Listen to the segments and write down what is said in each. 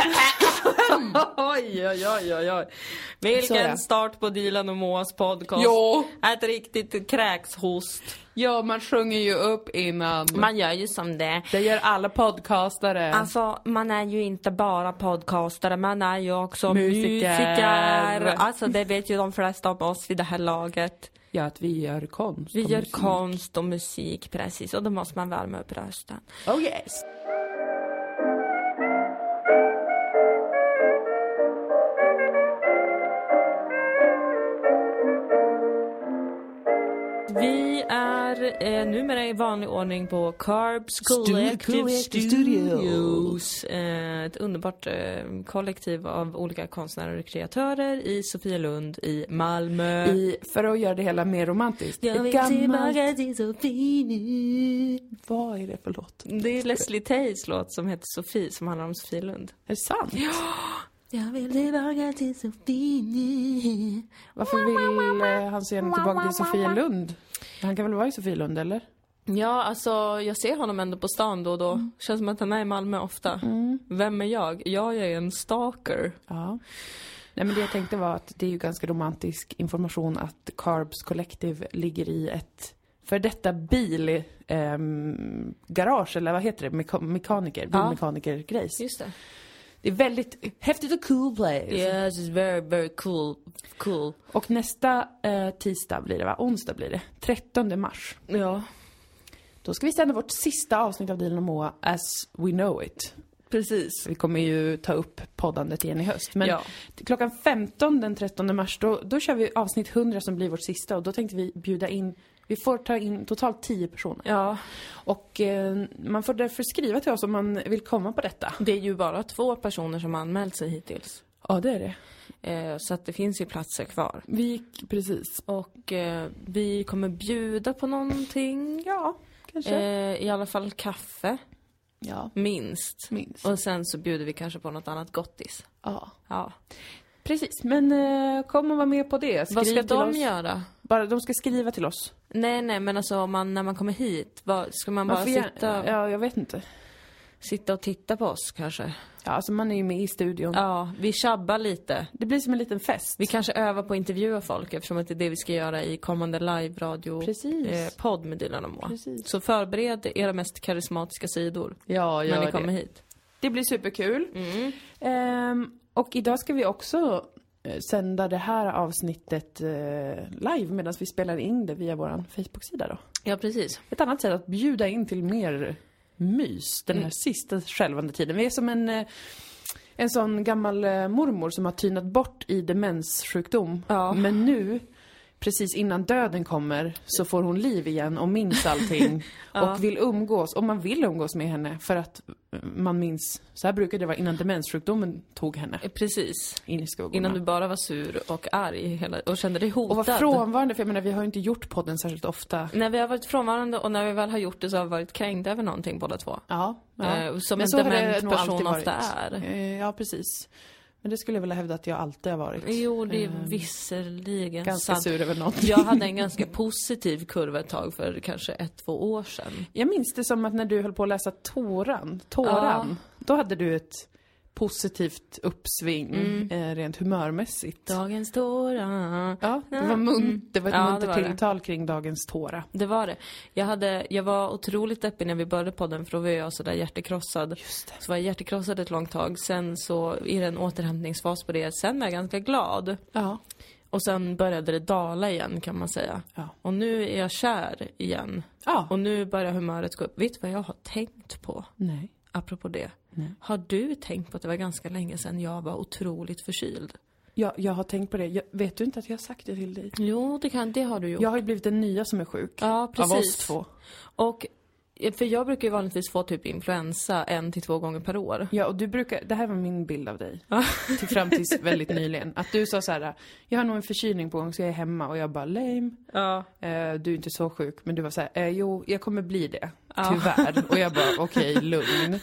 oj, oj, oj, oj, oj. Vilken start på Dilan och Moas podcast. Jo. Ett riktigt kräkshost. Ja, man sjunger ju upp innan. Man gör ju som det. Det gör alla podcastare. Alltså, man är ju inte bara podcastare, man är ju också Musiker. musiker. Alltså, det vet ju de flesta av oss vid det här laget. ja, att vi gör konst Vi gör musik. konst och musik, precis. Och då måste man värma upp rösten. Oh yes. Vi är eh, numera i vanlig ordning på Carbs Collective Collective Studios. Eh, ett underbart eh, kollektiv av olika konstnärer och kreatörer i Sofielund i Malmö. I, för att göra det hela mer romantiskt. Jag vill tillbaka till Sofie. Vad är det för låt? Det är Leslie Tays låt som heter Sofie som handlar om Sofielund. Är det sant? Jag vill tillbaka till Sofie. Varför vill eh, han så gärna tillbaka till Sofielund? Han kan väl vara i Sofielund, eller? Ja, alltså jag ser honom ändå på stan då och då. Känns som att han är i Malmö ofta. Vem är jag? Jag är en stalker. Ja. Nej, men det jag tänkte var att det är ju ganska romantisk information att Carbs Collective ligger i ett för detta bil, ehm, garage, eller vad heter det? Meka- mekaniker, Ja. bilmekaniker-grejs. Just det. Det är väldigt häftigt och cool place. Yes, it's very, very cool. Cool. Och nästa eh, tisdag blir det va? Onsdag blir det. 13 mars. Ja, Då ska vi sända vårt sista avsnitt av Dilan och Moa as we know it. precis. Vi kommer ju ta upp poddandet igen i höst. Men Ja. klockan 15 den 13 mars, då, då kör vi avsnitt 100 som blir vårt sista. Och då tänkte vi bjuda in, vi får ta in totalt 10 personer. Ja, Och eh, man får därför skriva till oss om man vill komma på detta. det är ju bara två personer som har anmält sig hittills. Ja, det är det. Eh, så att det finns ju platser kvar. Vi precis. Och eh, vi kommer bjuda på någonting. Ja, kanske. Eh, I alla fall kaffe, ja, minst. minst. Och sen så bjuder vi kanske på något annat gottis. Ja, Ja. precis. Men eh, kom och var med på det. Skriv Vad ska de oss. göra? Bara, de ska skriva till oss. Nej, nej, men alltså om man, när man kommer hit, vad, ska man bara Man gärna- sitta, Ja, jag vet inte. sitta och titta på oss kanske? Ja, alltså man är ju med i studion. Ja, vi tjabbar lite. Det blir som en liten fest. Vi kanske övar på att intervjua folk eftersom att det är det vi ska göra i kommande live-radio Precis. eh, med Dilan och Moa. Precis. Så förbered era mest karismatiska sidor Ja, när gör ni kommer det. hit. Det blir superkul. Mm. Ehm, och idag ska vi också sända det här avsnittet eh, live medan vi spelar in det via vår Facebook-sida då. Ja, precis. Ett annat sätt att bjuda in till mer mys den här Mm. sista skälvande tiden. Vi är som en, eh, en sån gammal eh, mormor som har tynat bort i demenssjukdom. Ja. Men nu, precis innan döden kommer, så får hon liv igen och minns allting. Ja. Och vill umgås, och man vill umgås med henne för att eh, man minns, så här brukade det vara innan demenssjukdomen tog henne Eh, Precis. in i skuggorna. Innan du bara var sur och arg hela, och kände dig hotad. och var frånvarande, för jag menar vi har ju inte gjort podden särskilt ofta. När vi har varit frånvarande och när vi väl har gjort det så har vi varit kränkta över någonting båda två. Ja, ja. Eh, som Men en så har det dement person ofta är. Eh, Ja, precis. Men det skulle jag vilja hävda att jag alltid har varit. Jo, det är Eh, visserligen Ganska sant. sur över någonting. Jag hade en ganska positiv kurva ett tag för kanske ett, två år sedan. Jag minns det som att när du höll på att läsa Toran, Toran, då hade du ett positivt uppsving Mm. eh, rent humörmässigt. Dagens tårar. Ja, det var, mun- det var ett Ja, muntert tilltal kring dagens tåra. Det var det. Jag, hade, jag var otroligt deppig när vi började podden för då var jag sådär hjärtekrossad. Just det. Så var jag hjärtekrossad ett långt tag. Sen så i en återhämtningsfas på det. Sen var jag ganska glad. Ja. Och sen började det dala igen kan man säga. Ja. Och nu är jag kär igen. Ja. Och nu börjar humöret gå upp. Vet du vad jag har tänkt på? Nej. Apropå det. Nej. Har du tänkt på att det var ganska länge sedan jag var otroligt förkyld? Jag, jag har tänkt på det. Jag, vet du inte att jag har sagt det till dig? Jo, det, kan, det har du gjort. Jag har ju blivit den nya som är sjuk. Ja, Av oss precis. två. Och, eh, för jag brukar ju vanligtvis få typ influensa en till två gånger per år. Ja, och du brukar, det här var min bild av dig. till fram tills väldigt nyligen. Att du sa så här: jag har nog en förkylning på gång så jag är hemma. Och jag bara, lame. Ja. Eh, du är inte så sjuk. Men du var så här, eh, jo, jag kommer bli det. Ja. Tyvärr. Och jag bara, okej, lugn.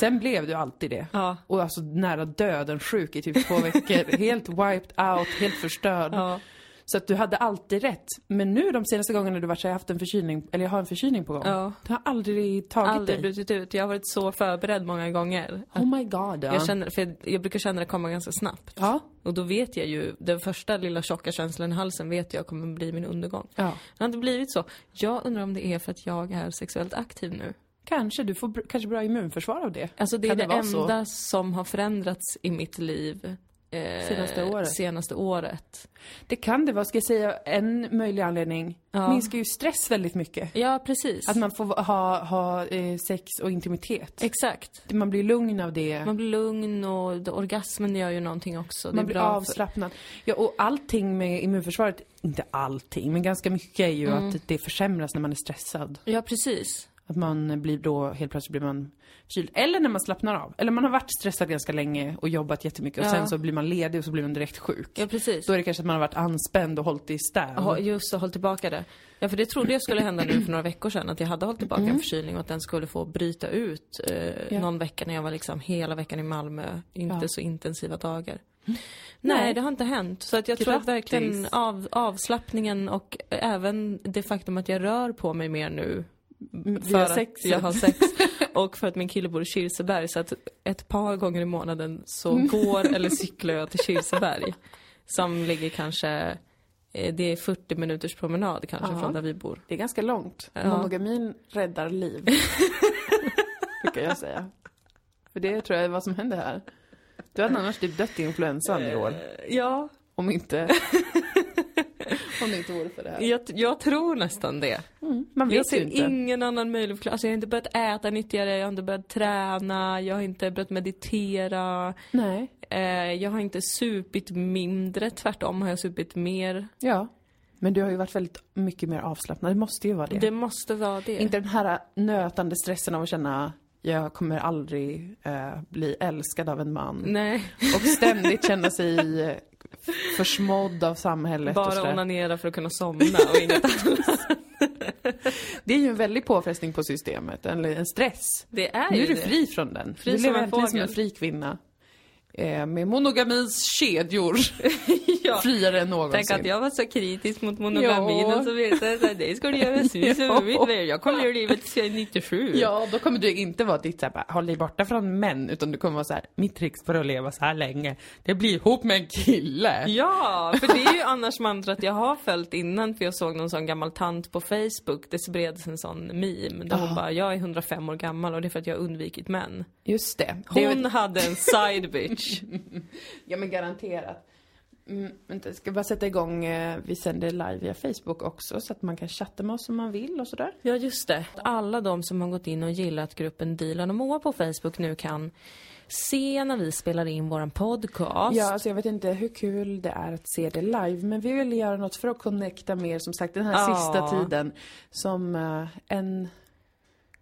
Sen blev du alltid det. Ja. Och alltså nära döden sjuk i typ två veckor. Helt wiped out, helt förstörd. Ja. Så att du hade alltid rätt. Men nu de senaste gångerna du varit så har jag haft en förkylning, eller jag har en förkylning på gång. Ja. Det har aldrig tagit Aldrig dig. brutit ut. Jag har varit så förberedd många gånger. Oh my god. Ja. Jag, känner, för jag, jag brukar känna det komma ganska snabbt. ja. Och då vet jag ju, den första lilla tjocka känslan i halsen vet jag kommer bli min undergång. ja. Det har inte blivit så. Jag undrar om det är för att jag är sexuellt aktiv nu. Kanske. Du får kanske bra immunförsvar av det. Alltså det är Kan det, det vara så? enda som har förändrats i mitt liv. Eh, Senaste året? Senaste året. Det kan det vara. Ska jag säga en möjlig anledning? Ja. Minskar ju stress väldigt mycket. Ja, precis. Att man får ha, ha eh, sex och intimitet. Exakt. Man blir lugn av det. Man blir lugn och det- orgasmen gör ju någonting också. Man blir bra för- avslappnad. Ja, och allting med immunförsvaret, inte allting, men ganska mycket är ju Mm. att det försämras när man är stressad. Ja, precis. Att man blir då, helt plötsligt blir man förkyld. Eller när man slappnar av. Eller man har varit stressad ganska länge och jobbat jättemycket och Ja. sen så blir man ledig och så blir man direkt sjuk. Ja, precis. Då är det kanske att man har varit anspänd och hållit i stäv. Ja, just det, håll tillbaka det. Ja, för det trodde jag skulle hända nu för några veckor sedan, att jag hade hållit tillbaka en förkylning och att den skulle få bryta ut eh, Mm. Ja. någon vecka när jag var liksom hela veckan i Malmö, inte Ja. så intensiva dagar. Nej. Nej, det har inte hänt. Så att jag tror att Grattis. verkligen av, avslappningen och även det faktum att jag rör på mig mer nu Mm, för Via att jag har sex och för att min kille bor i Kirseberg så att ett par gånger i månaden så Mm. går eller cyklar jag till Kirseberg. Som ligger kanske, eh, det är 40 minuters promenad kanske Ja. från där vi bor. Det är ganska långt. Ja. Monogamin räddar liv. Brukar jag säga. För det tror jag är vad som händer här. Du hade annars typ dött i influensan i år. Ja, Om inte... om det inte vore för det här. jag, jag tror nästan det. Mm, man Jag vet ju ser inte. ingen annan möjlighet. Alltså jag har inte börjat äta nyttigare, jag har inte börjat träna, jag har inte börjat meditera. Nej. Eh, jag har inte supit mindre, tvärtom har jag supit mer. Ja. Men du har ju varit väldigt mycket mer avslappnad. Det måste ju vara det. Det måste vara det. Inte den här nötande stressen av att känna jag kommer aldrig eh, bli älskad av en man. Nej, Och ständigt känna sig försmådd av samhället bara onanera för att kunna somna och inget annat. Det är ju en väldig påfrestning på systemet, en stress. Det är Nu ju är du det. fri från den. Fri du som lever en äntligen som en fri kvinna. Eh, med monogamins kedjor. Ja. Friare än någonsin. Tänk att jag var så kritisk mot monogamin Ja. och så vet jag att det ska du göra så jag, kommer göra livet till 97. Ja, då kommer du inte vara ditt såhär, håll dig borta från män, utan du kommer vara så här: mitt trix för att leva så här länge, det blir ihop med en kille. Ja, för det är ju annars mantrat jag har följt innan för jag såg någon sån gammal tant på Facebook, det spreds en sån meme där hon Ah. bara, jag är 105 år gammal och det är för att jag har undvikit män. Just det. det Hon väl- hade en side bitch. Ja men garanterat. Mm, vänta, jag ska bara sätta igång, eh, vi sänder live via Facebook också så att man kan chatta med oss om man vill och sådär. Ja, just det. Alla de som har gått in och gillat gruppen Dilan och Moa på Facebook nu kan se när vi spelar in våran podcast. Ja, alltså jag vet inte hur kul det är att se det live, men vi vill göra något för att connecta mer, som sagt, den här Ja. sista tiden som eh, en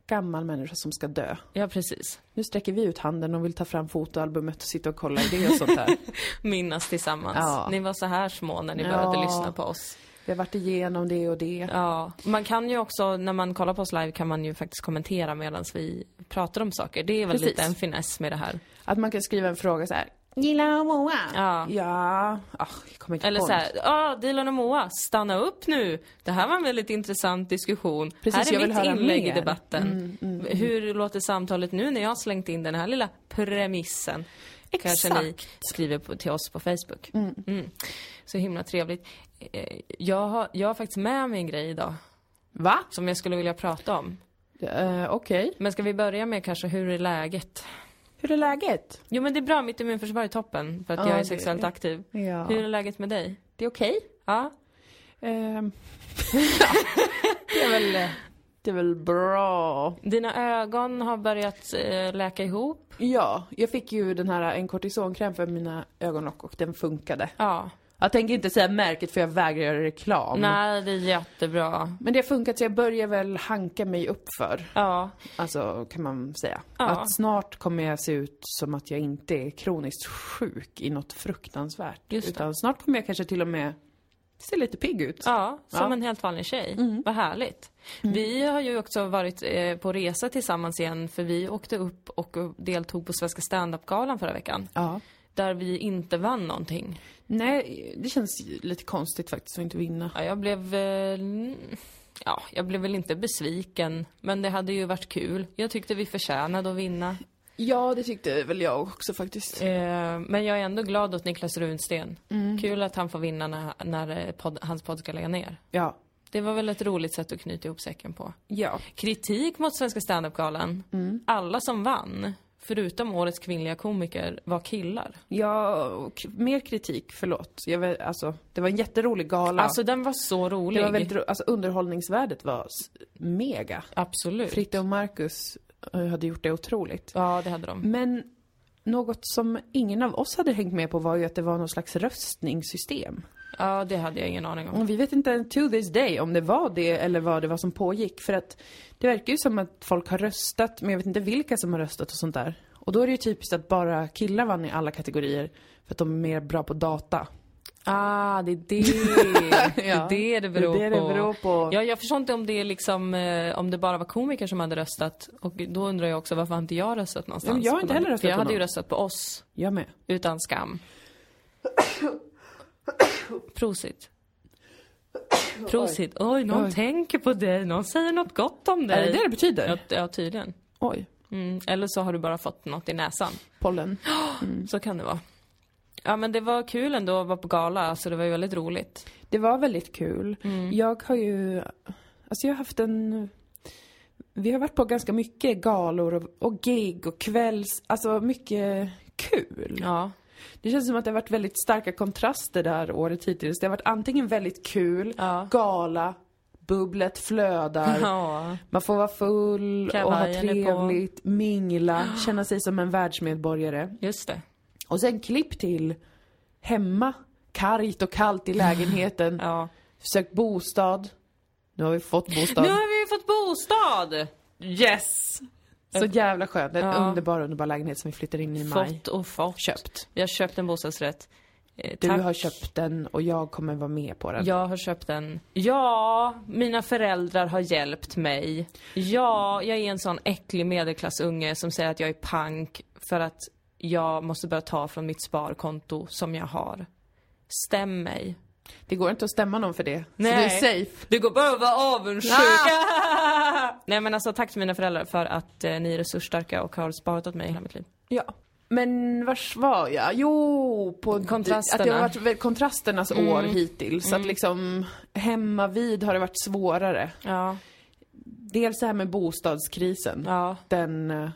gammal människa som ska dö. ja, precis. Nu sträcker vi ut handen och vill ta fram fotoalbumet och sitta och kolla i det och sånt här. Minnas tillsammans. Ja. Ni var så här små när ni Ja. började lyssna på oss. Vi har varit igenom det och det. Ja, man kan ju också, när man kollar på oss live kan man ju faktiskt kommentera medan vi pratar om saker. Det är väl Precis. lite en finess med det här. Att man kan skriva en fråga så här. Gillar och Moa? Ja. Ja. Ah, jag kommer inte Eller på så här, ja Dilan och Moa, stanna upp nu. Det här var en väldigt intressant diskussion. Precis, här är mitt inlägg i mer. debatten. Mm, Hur låter samtalet nu när jag har slängt in den här lilla premissen? Kanske ni Exakt. skriver på, till oss på Facebook. Mm. Så himla trevligt. Eh, Jag har, jag har faktiskt med mig en grej idag Va? som jag skulle vilja prata om. Uh, Okej. Men ska vi börja med kanske, hur är läget? Hur är läget? Jo men det är bra, mitt immunförsvar är toppen för att Ja, jag är det- sexuellt aktiv. Ja. Hur är läget med dig? Det är okej. Ja? Ehm, det är väl... Det är väl bra. Dina ögon har börjat eh, läka ihop? Ja, jag fick ju den här, en kortisonkräm för mina ögonlock och den funkade. Ja. Jag tänker inte säga märket för jag vägrar göra reklam. Nej, det är jättebra. Men det har funkat så jag börjar väl hanka mig upp för. Ja. Alltså, kan man säga. Ja. Att snart kommer jag se ut som att jag inte är kroniskt sjuk i något fruktansvärt. Just det. Utan snart kommer jag kanske till och med se lite pigg ut. Ja, som Ja. en helt vanlig tjej. Mm. Vad härligt. Vi har ju också varit eh, på resa tillsammans igen för vi åkte upp och deltog på Svenska standup-galan förra veckan. Ja. där vi inte vann någonting. Nej, det känns lite konstigt faktiskt att inte vinna. Ja, jag blev... Eh, ja, jag blev väl inte besviken, men det hade ju varit kul. Jag tyckte vi förtjänade att vinna. Ja, det tyckte väl jag också faktiskt. Eh, men jag är ändå glad åt Niklas Runsten. Kul att han får vinna när, när eh, podd, hans podd ska lägga ner. Ja. Det var väl ett roligt sätt att knyta ihop säcken på. Ja. Kritik mot Svenska standup-galan. Alla som vann, förutom årets kvinnliga komiker, var killar. Ja, och mer kritik, förlåt. Jag vet, alltså, det var en jätterolig gala. Alltså den var så rolig. det var väldigt, ro- alltså underhållningsvärdet var mega. Absolut. Fritte och Marcus eh, hade gjort det otroligt. Ja, det hade de. Men något som ingen av oss hade hängt med på var ju att det var någon slags röstningssystem. Ja, det hade jag ingen aning om. Och vi vet inte to this day om det var det eller vad det var som pågick. För att det verkar ju som att folk har röstat, men jag vet inte vilka som har röstat och sånt där. Och då är det ju typiskt att bara killar vann i alla kategorier. För att de är mer bra på data. Ah, det är det. Ja, det är det det beror det är det på. beror på. Ja, jag förstår inte om det är liksom, eh, om det bara var komiker som hade röstat. Och då undrar jag också varför har inte jag röstat någonstans? Ja, jag har på inte heller röstat För jag på hade ju röstat på oss, Jag med. utan skam. Prosit. Prosit. Oj, någon Oj. tänker på dig, någon säger något gott om dig. Är det det det betyder? Ja, ja tydligen. Oj. Mm. Eller så har du bara fått något i näsan. Pollen. Så kan det vara. Ja men det var kul ändå att vara på gala, alltså det var ju väldigt roligt. Det var väldigt kul. Jag har ju, alltså jag har haft en, vi har varit på ganska mycket galor och, och gig och kvälls, alltså mycket kul. Ja. Det känns som att det har varit väldigt starka kontraster där året hittills. Det har varit antingen väldigt kul, Ja. gala, bubblet flödar, Ja. man får vara full och ha Kavajen är på. trevligt, mingla, känna sig som en världsmedborgare. Just det. Och sen klipp till hemma, kargt och kallt i lägenheten, Ja. sökt bostad. Nu har vi fått bostad. Nu har vi fått bostad! Yes! Så jävla skönt. En Ja. underbar, underbar lägenhet som vi flyttar in i i maj. Fått och fått. Köpt. Vi har köpt en bostadsrätt. Eh, Du tack. har köpt den och jag kommer vara med på den. Jag har köpt den. Ja, mina föräldrar har hjälpt mig. Ja, jag är en sån äcklig medelklassunge som säger att jag är pank för att jag måste börja ta från mitt sparkonto som jag har. Stäm mig. Det går inte att stämma någon för det. Nej. Så du är safe. Det går bara att vara avundsjuk. Nej men alltså tack till mina föräldrar för att eh, ni är resursstarka och har sparat åt mig hela mitt liv. Ja. Men vars var jag? Jo, på Kontrasterna. Att det har varit kontrasternas Mm. år hittills. Att liksom hemma vid har det varit svårare. Ja, Dels det här med bostadskrisen. ja, Den eh,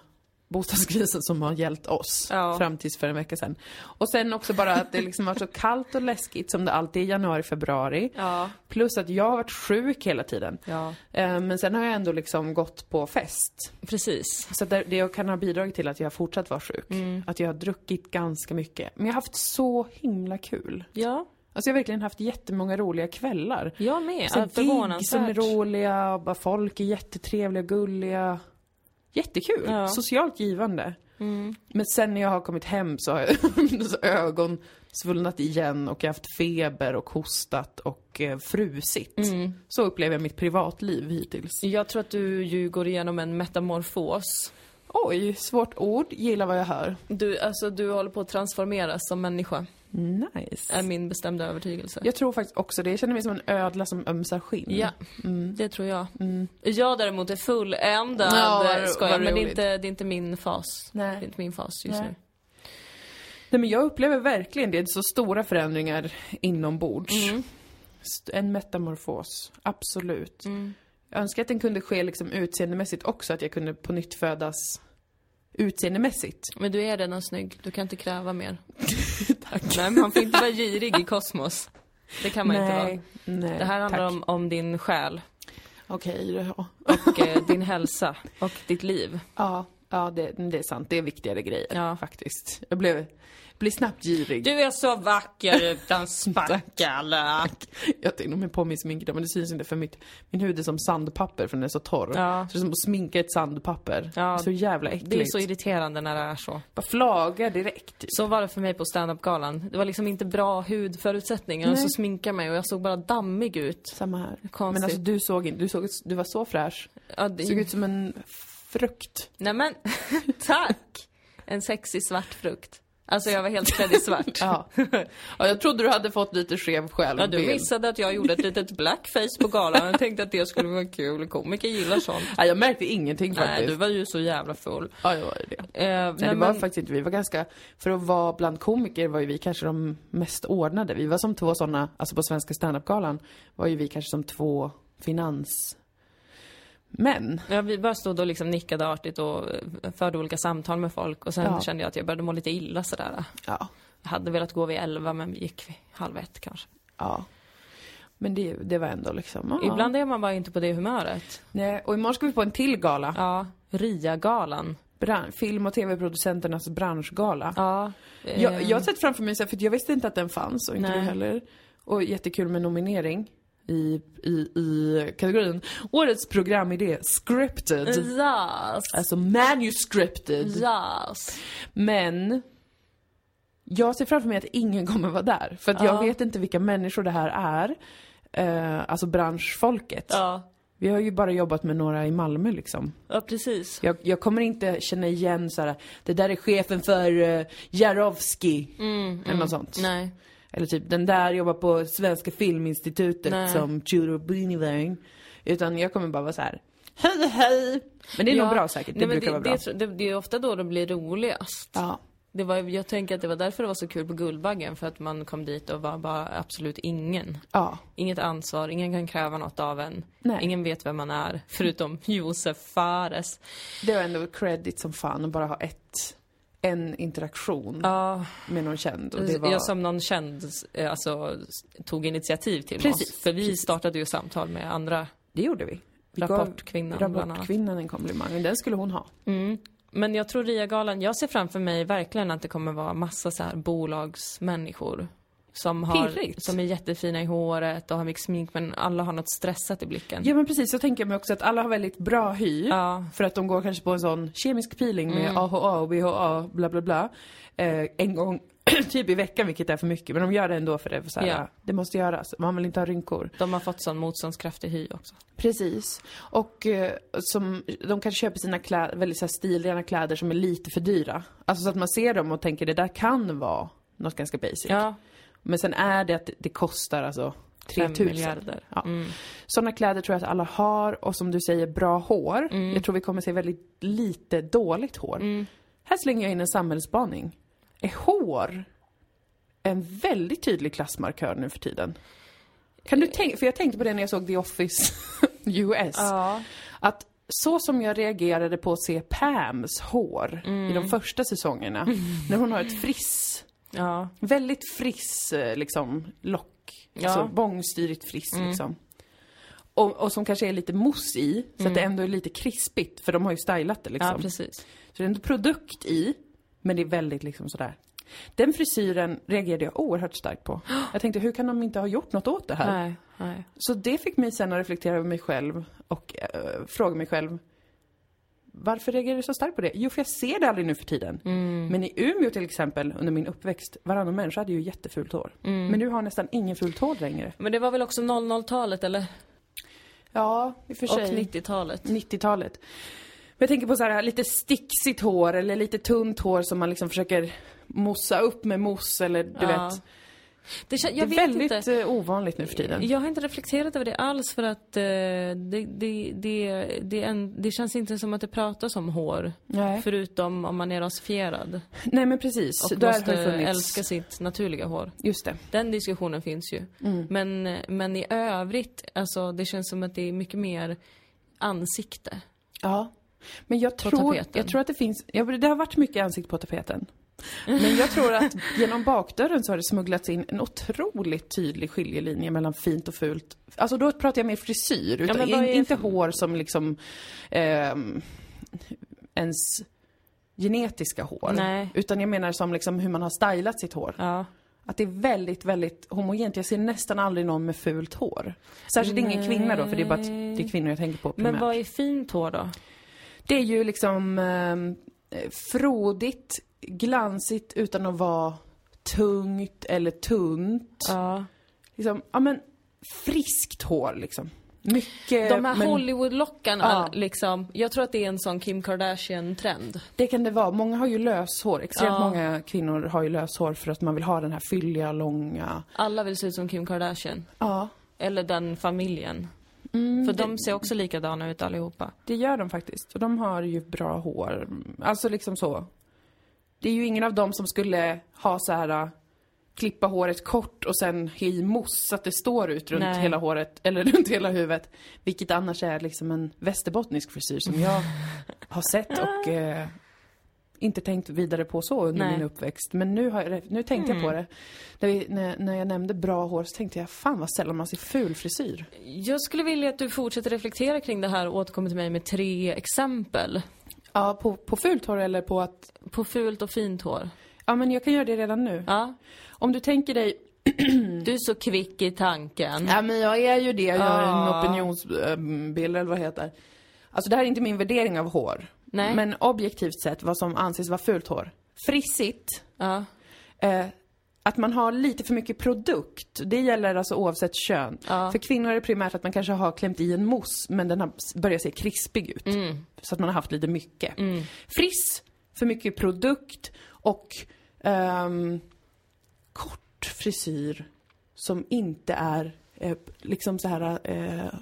bostadskrisen som har gällt oss Ja. fram tills för en vecka sedan. Och sen också bara att det liksom var så kallt och läskigt som det alltid är i januari, februari. ja, Plus att jag har varit sjuk hela tiden. ja. Eh, Men sen har jag ändå liksom gått på fest. Precis. Så det det kan ha bidragit till att jag har fortsatt vara sjuk. Mm. Att jag har druckit ganska mycket. Men jag har haft så himla kul. Ja, Alltså jag har verkligen haft jättemånga roliga kvällar. jag med. Gig som är förvånansvärt. roliga, och bara folk är jättetrevliga, gulliga. Jättekul. Ja. Socialt givande. Mm. Men sen när jag har kommit hem så har jag ögon svullnat igen och jag har haft feber och hostat och eh, frusit. Mm. Så upplever jag mitt privatliv hittills. Jag tror att du ju går igenom en metamorfos. Oj, svårt ord. Gillar vad jag hör. Du, alltså, du håller på att transformeras som människa, Nice. är min bestämda övertygelse. Jag tror faktiskt också det. Jag känner mig som en ödla som ömsar skinn. Ja, Mm. det tror jag. Jag däremot är fulländad. Ja, skojar, men det är, inte, det är inte min fas. Nej. Det är inte min fas just Nej. nu. Nej men jag upplever verkligen det. Det är så stora förändringar inombords. Mm. En metamorfos. Absolut. Mm. Jag önskar att den kunde ske liksom utseendemässigt också. Att jag kunde på nytt födas utseendemässigt. Men du är redan snygg, du kan inte kräva mer. Tack. Nej, man får inte vara girig i kosmos. Det kan man inte vara. nej, nej. Det här handlar tack. om, om din själ Okej, ja. och eh, din hälsa och ditt liv. Ja, ja det, det är sant. Det är viktigare grejer Ja. faktiskt. Jag blev, blir snabbt girig. Du är så vacker utan spackel. Jag tar nog på min smink men det syns inte för mitt, min hud är som sandpapper för den är så torr. Ja. Så det är som att sminka ett sandpapper. Ja, så jävla äckligt. Det är så irriterande när det är så. Bara flaga direkt. typ. Så var det för mig på standup-galan. Det var liksom inte bra hudförutsättningar och så sminkade mig och jag såg bara dammig ut. Samma här. Konstigt. Men alltså du såg inte, du såg, du var så fräsch. Ja, Du såg det... ut som en frukt. Nej men, tack! En sexig svart frukt. Alltså jag var helt klädd i svart. Ja. ja, jag trodde du hade fått lite skev själv. Ja, du missade att jag gjorde ett litet blackface på galan. Jag tänkte att det skulle vara kul. Komiker gillar sånt. Ja, jag märkte ingenting faktiskt. Nej, du var ju så jävla full. Ja, jag var det. Eh, Nej, det var faktiskt inte vi. var ganska, för att vara bland komiker var ju vi kanske de mest ordnade. Vi var som två sådana, alltså på Svenska standup-galan var ju vi kanske som två finans men. Ja, vi bara stod och liksom nickade artigt och förde olika samtal med folk och sen Ja. kände jag att jag började må lite illa sådär. Ja. Jag hade velat gå vid elva men vi gick vid halv ett kanske. Ja. Men det, det var ändå liksom, ja. Ibland är man bara inte på det humöret. Nej, och imorgon ska vi på en till gala. Ja, RIA-galan. Bran- film och tv-producenternas branschgala. Ja. Jag, eh, jag har sett framför mig, för jag visste inte att den fanns och inte Nej. du heller. Och jättekul med nominering i, i, i kategorin Årets programidé, scripted. Yes. Alltså manuscripted. Yes. Men jag ser framför mig att ingen kommer vara där. För att jag Ja. vet inte vilka människor det här är. Eh, alltså branschfolket. Ja. Vi har ju bara jobbat med några i Malmö liksom. Ja, precis. Jag, jag kommer inte känna igen så här. det där är chefen för uh, Jarowski. Mm, Eller något sånt. Nej. Eller typ, den där jobbar på Svenska Filminstitutet Nej. som Tudor Brunevang. Utan jag kommer bara vara så här. hej hej! Men det är nog Ja. bra säkert, det Nej, brukar det, vara bra. Det, det, det är ofta då det blir roligast. Ja. Det var, jag tänker att det var därför det var så kul på Guldbaggen, för att man kom dit och var bara absolut ingen. Ja. Inget ansvar, ingen kan kräva något av en. Nej. Ingen vet vem man är, förutom Josef Fares. Det var ändå credit som fan att bara ha ett, en interaktion Ja, med någon känd. Och det var... jag som någon känd eh, alltså, tog initiativ till Precis, oss. För vi startade ju samtal med andra, Det gjorde vi. vi gav Rapportkvinnan annat. Rapportkvinnan en komplimang, och den skulle hon ha. Mm. Men jag tror RIA-galan, jag ser framför mig verkligen att det kommer vara massa så här bolagsmänniskor. Som, har, Pirrigt. som är jättefina i håret och har mycket smink men alla har något stressat i blicken. Ja men precis, så tänker jag mig också att alla har väldigt bra hy. Ja. För att de går kanske på en sån kemisk peeling med AHA och BHA, bla bla bla. Eh, en gång typ i veckan, vilket är för mycket. Men de gör det ändå för det, för så här, Ja. det måste göras. Man vill inte ha rynkor. De har fått sån motståndskraftig hy också. Precis. Och eh, som, de kanske köper sina kläder, väldigt så här stilrena kläder som är lite för dyra. Alltså så att man ser dem och tänker det där kan vara något ganska basic. Ja, Men sen är det att det, kostar alltså fem 3000. miljarder. Ja. Mm. Sådana kläder tror jag att alla har och som du säger, bra hår. Mm. Jag tror vi kommer se väldigt lite dåligt hår. Här slänger jag in en samhällsspaning. Är hår en väldigt tydlig klassmarkör nu för tiden? Kan du tänka, för jag tänkte på det när jag såg The Office US. Ja. Att så som jag reagerade på att se Pams hår i Mm. de första säsongerna, när hon har ett friss, Ja. väldigt friss eh, liksom lock, Ja. alltså bångstyrigt friss liksom. Och, och som kanske är lite mousse i, så att det ändå är lite krispigt, för de har ju stylat det liksom. ja, precis. så det är ändå produkt i, men det är väldigt liksom sådär. Den frisyren reagerade jag oerhört starkt på. Jag tänkte, hur kan de inte ha gjort något åt det här? Nej, nej. Så det fick mig sen att reflektera över mig själv och eh, fråga mig själv varför reagerar jag så starkt på det? Jo, för jag ser det aldrig nu för tiden. Men i Umeå till exempel, under min uppväxt, varannan människa hade ju jättefult hår. Men nu har nästan ingen fult hår längre. Men det var väl också 00-talet eller? Ja, i och för Och sig. 90-talet. 90-talet. Men jag tänker på så här lite sticksigt hår eller lite tunt hår som man liksom försöker mossa upp med mousse eller du Ja. vet. Det, Det är väldigt inte. eh, ovanligt nu för tiden. Jag har inte reflekterat över det alls för att eh, det, det, det, en, det känns inte som att det pratas om hår. Nej. Förutom om man är rasifierad Nej men precis. och Där måste har funnits. älska sitt naturliga hår. Just det. Den diskussionen finns ju. Mm. Men, men i övrigt, alltså det känns som att det är mycket mer ansikte. Ja. Men jag tror, jag tror att det finns, ja, det har varit mycket ansikt på tapeten. Men jag tror att genom bakdörren så har det smugglats in en otroligt tydlig skiljelinje mellan fint och fult. Alltså då pratar jag mer frisyr, utan är- inte hår som liksom ehm, ens genetiska hår. Nej. Utan jag menar som liksom hur man har stylat sitt hår. Ja. Att det är väldigt, väldigt homogent. Jag ser nästan aldrig någon med fult hår. Särskilt ingen kvinna då, för det är bara det är kvinnor jag tänker på primärt. Men vad är fint hår då? Det är ju liksom eh, frodigt, glansigt utan att vara tungt eller tunt. Ja. Liksom, ja men friskt hår liksom. Mycket... De här men Hollywood-lockarna, Ja. liksom. Jag tror att det är en sån Kim Kardashian-trend. Det kan det vara. Många har ju löshår. Extremt Ja. många kvinnor har ju löshår för att man vill ha den här fylliga, långa... Alla vill se ut som Kim Kardashian. Ja. Eller den familjen. Mm, För det, de ser också likadana ut allihopa. det gör de faktiskt. Och de har ju bra hår. Alltså liksom så. Det är ju ingen av dem som skulle ha så här äh, klippa håret kort och sen ha i mousse så att det står ut runt Nej. hela håret, eller runt hela huvudet. Vilket annars är liksom en västerbottnisk frisyr som jag har sett och eh, inte tänkt vidare på så under Nej. min uppväxt. Men nu, har jag, nu tänkte jag på Mm. det. När, vi, när, när jag nämnde bra hår så tänkte jag, fan vad sällan man ser ful frisyr. Jag skulle vilja att du fortsätter reflektera kring det här och återkommer till mig med tre exempel. Ja, på, på fult hår eller på att... På fult och fint hår. Ja, men jag kan göra det redan nu. Ja. Om du tänker dig Du är så kvick i tanken. Ja, men jag är ju det. Jag gör en opinionsbild eller vad det heter. Alltså det här är inte min värdering av hår. Nej. Men objektivt sett vad som anses vara fult hår. Frissigt. Ja. Eh, att man har lite för mycket produkt. Det gäller alltså oavsett kön. Ja. För kvinnor är det primärt att man kanske har klämt i en mousse men den har börjat se krispig ut. Mm. Så att man har haft lite mycket. Mm. Friss, för mycket produkt och ehm, kort frisyr som inte är eh, liksom så här eh,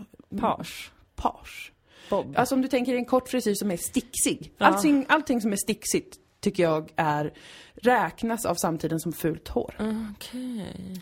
Page. page. Bob. Alltså om du tänker en kort frisyr som är sticksig. Ja. Allting, allting som är sticksigt tycker jag är, räknas av samtiden som fult hår. Okej.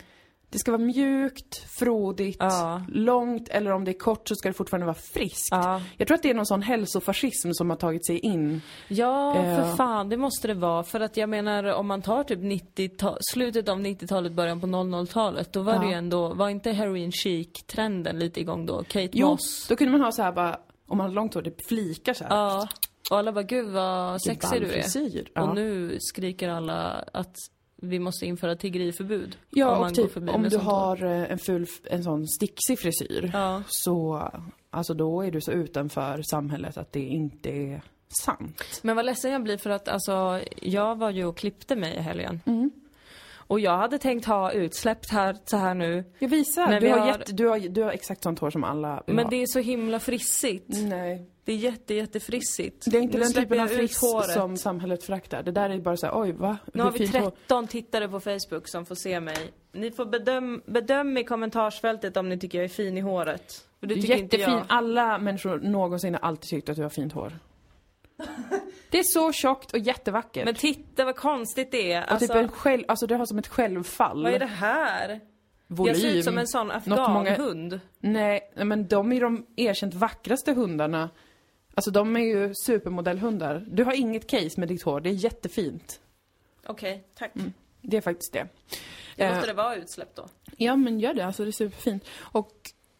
Det ska vara mjukt, frodigt, Ja. långt eller om det är kort så ska det fortfarande vara friskt. Ja. Jag tror att det är någon sån hälsofascism som har tagit sig in. Ja, för Eh. fan, det måste det vara. För att jag menar, om man tar typ 90 slutet av 90-talet, början på 00-talet, då var det Ja. ju ändå, var inte heroin chic-trenden lite igång då? Kate Jo, Moss. då kunde man ha så här bara, om man hade långt hår, det flikar så här. Ja. Och alla bara, gud vad sexig du är. Ja. Och nu skriker alla att vi måste införa tiggeriförbud. ja, om man och går typ förbi om du har eh, en full, en sån sticksig frisyr. Ja. Så, alltså då är du så utanför samhället att det inte är sant. Men vad ledsen jag blir för att alltså, jag var ju och klippte mig i helgen. Mm. Och jag hade tänkt ha utsläppt här, så här nu. Jag visar, Men du vi har, har- jätte, du, har, du har exakt sånt hår som alla Men ha. det är så himla frissigt. Nej. Det är jätte, jättefrissigt. Det är inte Nu den typen av friss som samhället föraktar. Det där är bara så här, oj va? Nu har vi fint hår. 13 tittare på Facebook som får se mig. Ni får bedöm, bedöm i kommentarsfältet om ni tycker jag är fin i håret. För det tycker inte Jättefin. jag. Alla människor någonsin har alltid tyckt att du har fint hår. Det är så tjockt och jättevackert. Men titta vad konstigt det är. och Alltså, typ en själv, alltså det har som ett självfall. vad är det här? Volym. Jag ser ut som en sån Något många- afghanhund. Nej, men de är de erkänt vackraste hundarna. Alltså de är ju supermodellhundar. Du har inget case med ditt hår, det är jättefint. Okej, tack. Det är faktiskt det. Då Eh, måste det vara utsläppt då. Ja, men gör det. Alltså det är superfint. Och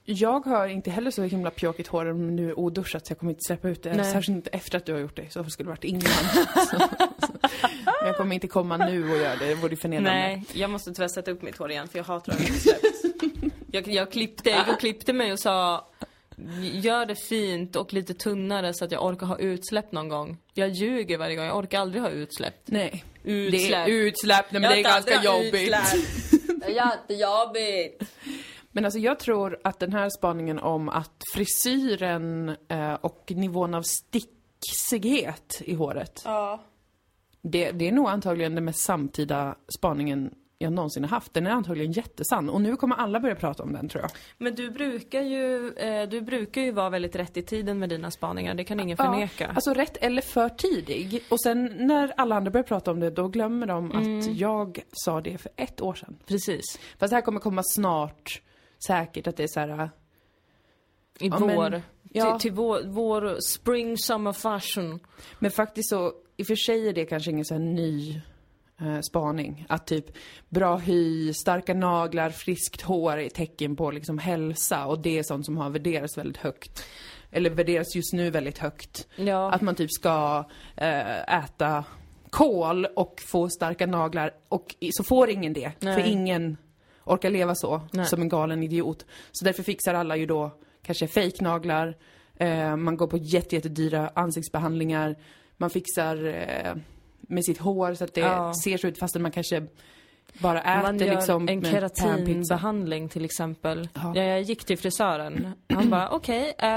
jag har inte heller så himla pjåkigt hår om nu är oduschat så jag kommer inte släppa ut det. Nej. Särskilt inte efter att du har gjort det. Så skulle det varit innan. så, så. Men jag kommer inte komma nu och göra det. Det vore förnedrande. Nej, jag måste tyvärr sätta upp mitt hår igen för jag hatar att det är utsläppt. jag, jag klippte, jag klippte mig och sa Gör det fint och lite tunnare så att jag orkar ha utsläpp någon gång. Jag ljuger varje gång, jag orkar aldrig ha utsläpp. Nej. Utsläpp. Det är utsläpp, nej, men det är ganska jobbigt. Det är jättejobbigt. Men alltså jag tror att den här spaningen om att frisyren eh, och nivån av sticksighet i håret, Ja. det, det är nog antagligen den mest samtida spaningen jag någonsin har haft. Den är antagligen jättesann och nu kommer alla börja prata om den tror jag. Men du brukar ju, eh, du brukar ju vara väldigt rätt i tiden med dina spaningar, det kan ingen förneka. alltså rätt eller för tidig. Och sen när alla andra börjar prata om det, då glömmer de Mm. att jag sa det för ett år sedan. Precis. Fast det här kommer komma snart, säkert att det är så här. I Ja, men- vår. ja. Till, till vår, vår spring summer fashion. Men faktiskt så, i och för sig är det kanske ingen så här ny eh, spaning. Att typ bra hy, starka naglar, friskt hår är tecken på liksom hälsa och det är sånt som har värderats väldigt högt. Eller värderas just nu väldigt högt. Ja. Att man typ ska eh, äta kål och få starka naglar och så får ingen det. Nej. För ingen orkar leva så, Nej. som en galen idiot. Så därför fixar alla ju då kanske fejknaglar, eh, man går på jätte, jättedyra ansiktsbehandlingar, man fixar eh, med sitt hår så att det Ja. ser så ut fastän man kanske bara äter Man gör liksom en keratinbehandling till exempel. Ja. Ja. Jag gick till frisören. Han bara, okej, eh,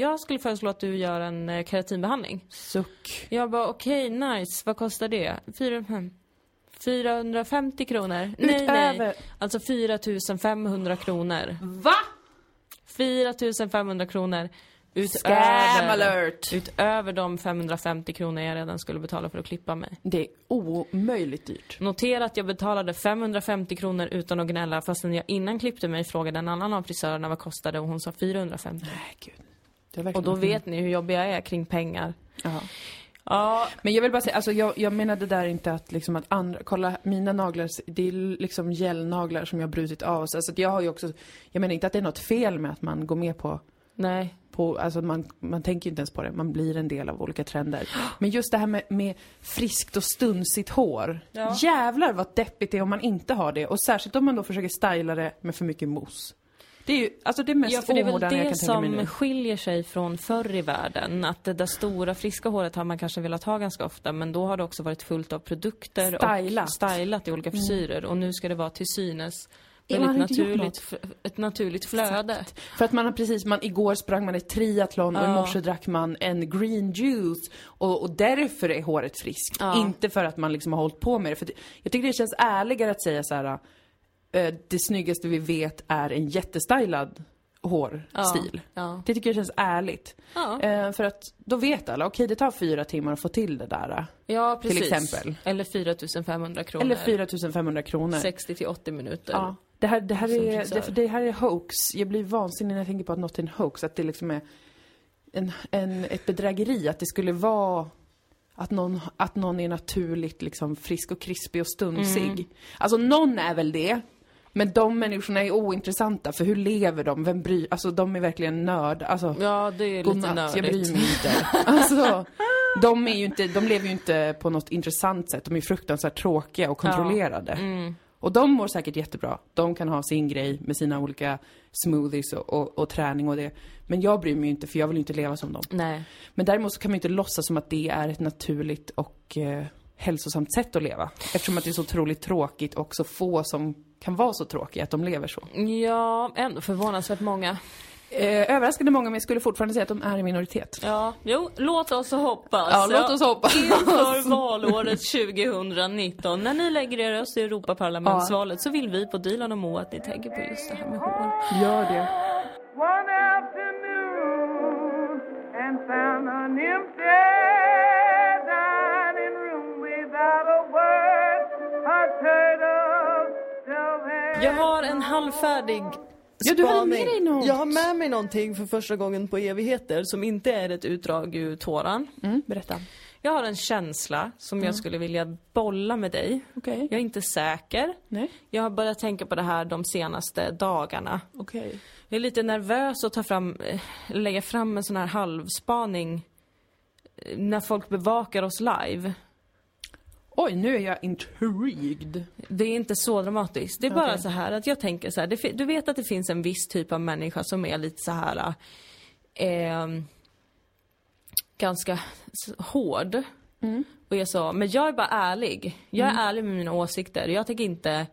jag skulle föreslå att du gör en eh, keratinbehandling. Suck. Jag bara, okej, nice. Vad kostar det? Fyra, fem, 450 kronor? Nej, nej. Utöver... Alltså 4500 kronor. Va? 4500 kronor. Scam Utöver, alert! utöver de 550 kronor jag redan skulle betala för att klippa mig. Det är omöjligt dyrt. Notera att jag betalade 550 kronor utan att gnälla fastän jag innan klippte mig frågade en annan av frisörerna vad kostade och hon sa 450. Nej, gud. Och då vet ni hur jobbig jag är kring pengar. Ja. Ja, Men jag vill bara säga, alltså jag, jag menar det där inte att liksom att andra, kolla mina naglar, det är liksom gelnaglar som jag har brutit av. Så alltså jag har ju också, jag menar inte att det är något fel med att man går med på nej. På, alltså man, man tänker inte ens på det, man blir en del av olika trender. Men just det här med, med friskt och stunsigt hår. Ja. Jävlar vad deppigt det är om man inte har det. Och särskilt om man då försöker styla det med för mycket mousse. Det är ju alltså det mest Ja, för det är väl jag det kan tänka mig som nu. skiljer sig från förr i världen. Att det där stora friska håret har man kanske velat ha ganska ofta, men då har det också varit fullt av produkter Stylat. och stylat i olika frisyrer. Och nu ska det vara till synes Ja, väldigt naturligt, ett naturligt flöde. För att man har precis, man, igår sprang man ett triathlon och i Ja. morse drack man en green juice. Och, och därför är håret friskt. Ja. Inte för att man liksom har hållit på med det. För det, jag tycker det känns ärligare att säga så här. eh, det snyggaste vi vet är en jättestylad hårstil. Ja. Det tycker jag känns ärligt. Ja. Eh, för att då vet alla, okej det tar fyra timmar att få till det där. ja, Till precis. exempel. Eller 4500 kronor. Eller 4500 kronor. 60 till 80 minuter. Ja. Det här, det, här är, det, det här är hoax. Jag blir vansinnig när jag tänker på att något är en hoax. Att det liksom är en, en, ett bedrägeri. Att det skulle vara att någon, att någon är naturligt liksom frisk och krispig och stunsig. Mm. Alltså någon är väl det. Men de människorna är ointressanta. För hur lever de? Vem bryr Alltså de är verkligen nörd. Alltså, Ja, det är lite godnatt, nördigt. jag bryr mig inte. Alltså, de, är ju inte, de lever ju inte på något intressant sätt. De är fruktansvärt tråkiga och kontrollerade. Mm. Och de mår säkert jättebra. De kan ha sin grej med sina olika smoothies och, och, och träning och det. Men jag bryr mig inte för jag vill inte leva som dem. Nej. Men däremot så kan man ju inte låtsas som att det är ett naturligt och eh, hälsosamt sätt att leva. Eftersom att det är så otroligt tråkigt och så få som kan vara så tråkiga att de lever så. Ja, ändå förvånansvärt många. Eh, överraskande många, men jag skulle fortfarande säga att de är en minoritet. Ja, jo, låt oss hoppas. Ja, låt oss hoppas. Inför valåret 2019, när ni lägger er röst i Europaparlamentsvalet så vill vi på Dilan och Moa att ni tänker på just det här med hår. Gör det. one afternoon and found an empty dining room without a word. A turtle still Jag har en halvfärdig Ja, du hade med dig något. Jag har med mig någonting för första gången på evigheter som inte är ett utdrag ur tåran. Mm, berätta. Jag har en känsla som jag skulle vilja bolla med dig. Okej. Jag är inte säker. Nej. Jag har börjat tänka på det här de senaste dagarna. Okej. Jag är lite nervös att ta fram, lägga fram en sån här halvspaning eh, när folk bevakar oss live. Oj, nu är jag intrigued. Det är inte så dramatiskt. Det är bara Okej. så här att jag tänker så här, det, du vet att det finns en viss typ av människa som är lite så här eh, ganska hård. Och jag sa, men jag är bara ärlig. Jag är ärlig med mina åsikter. Jag tänker inte,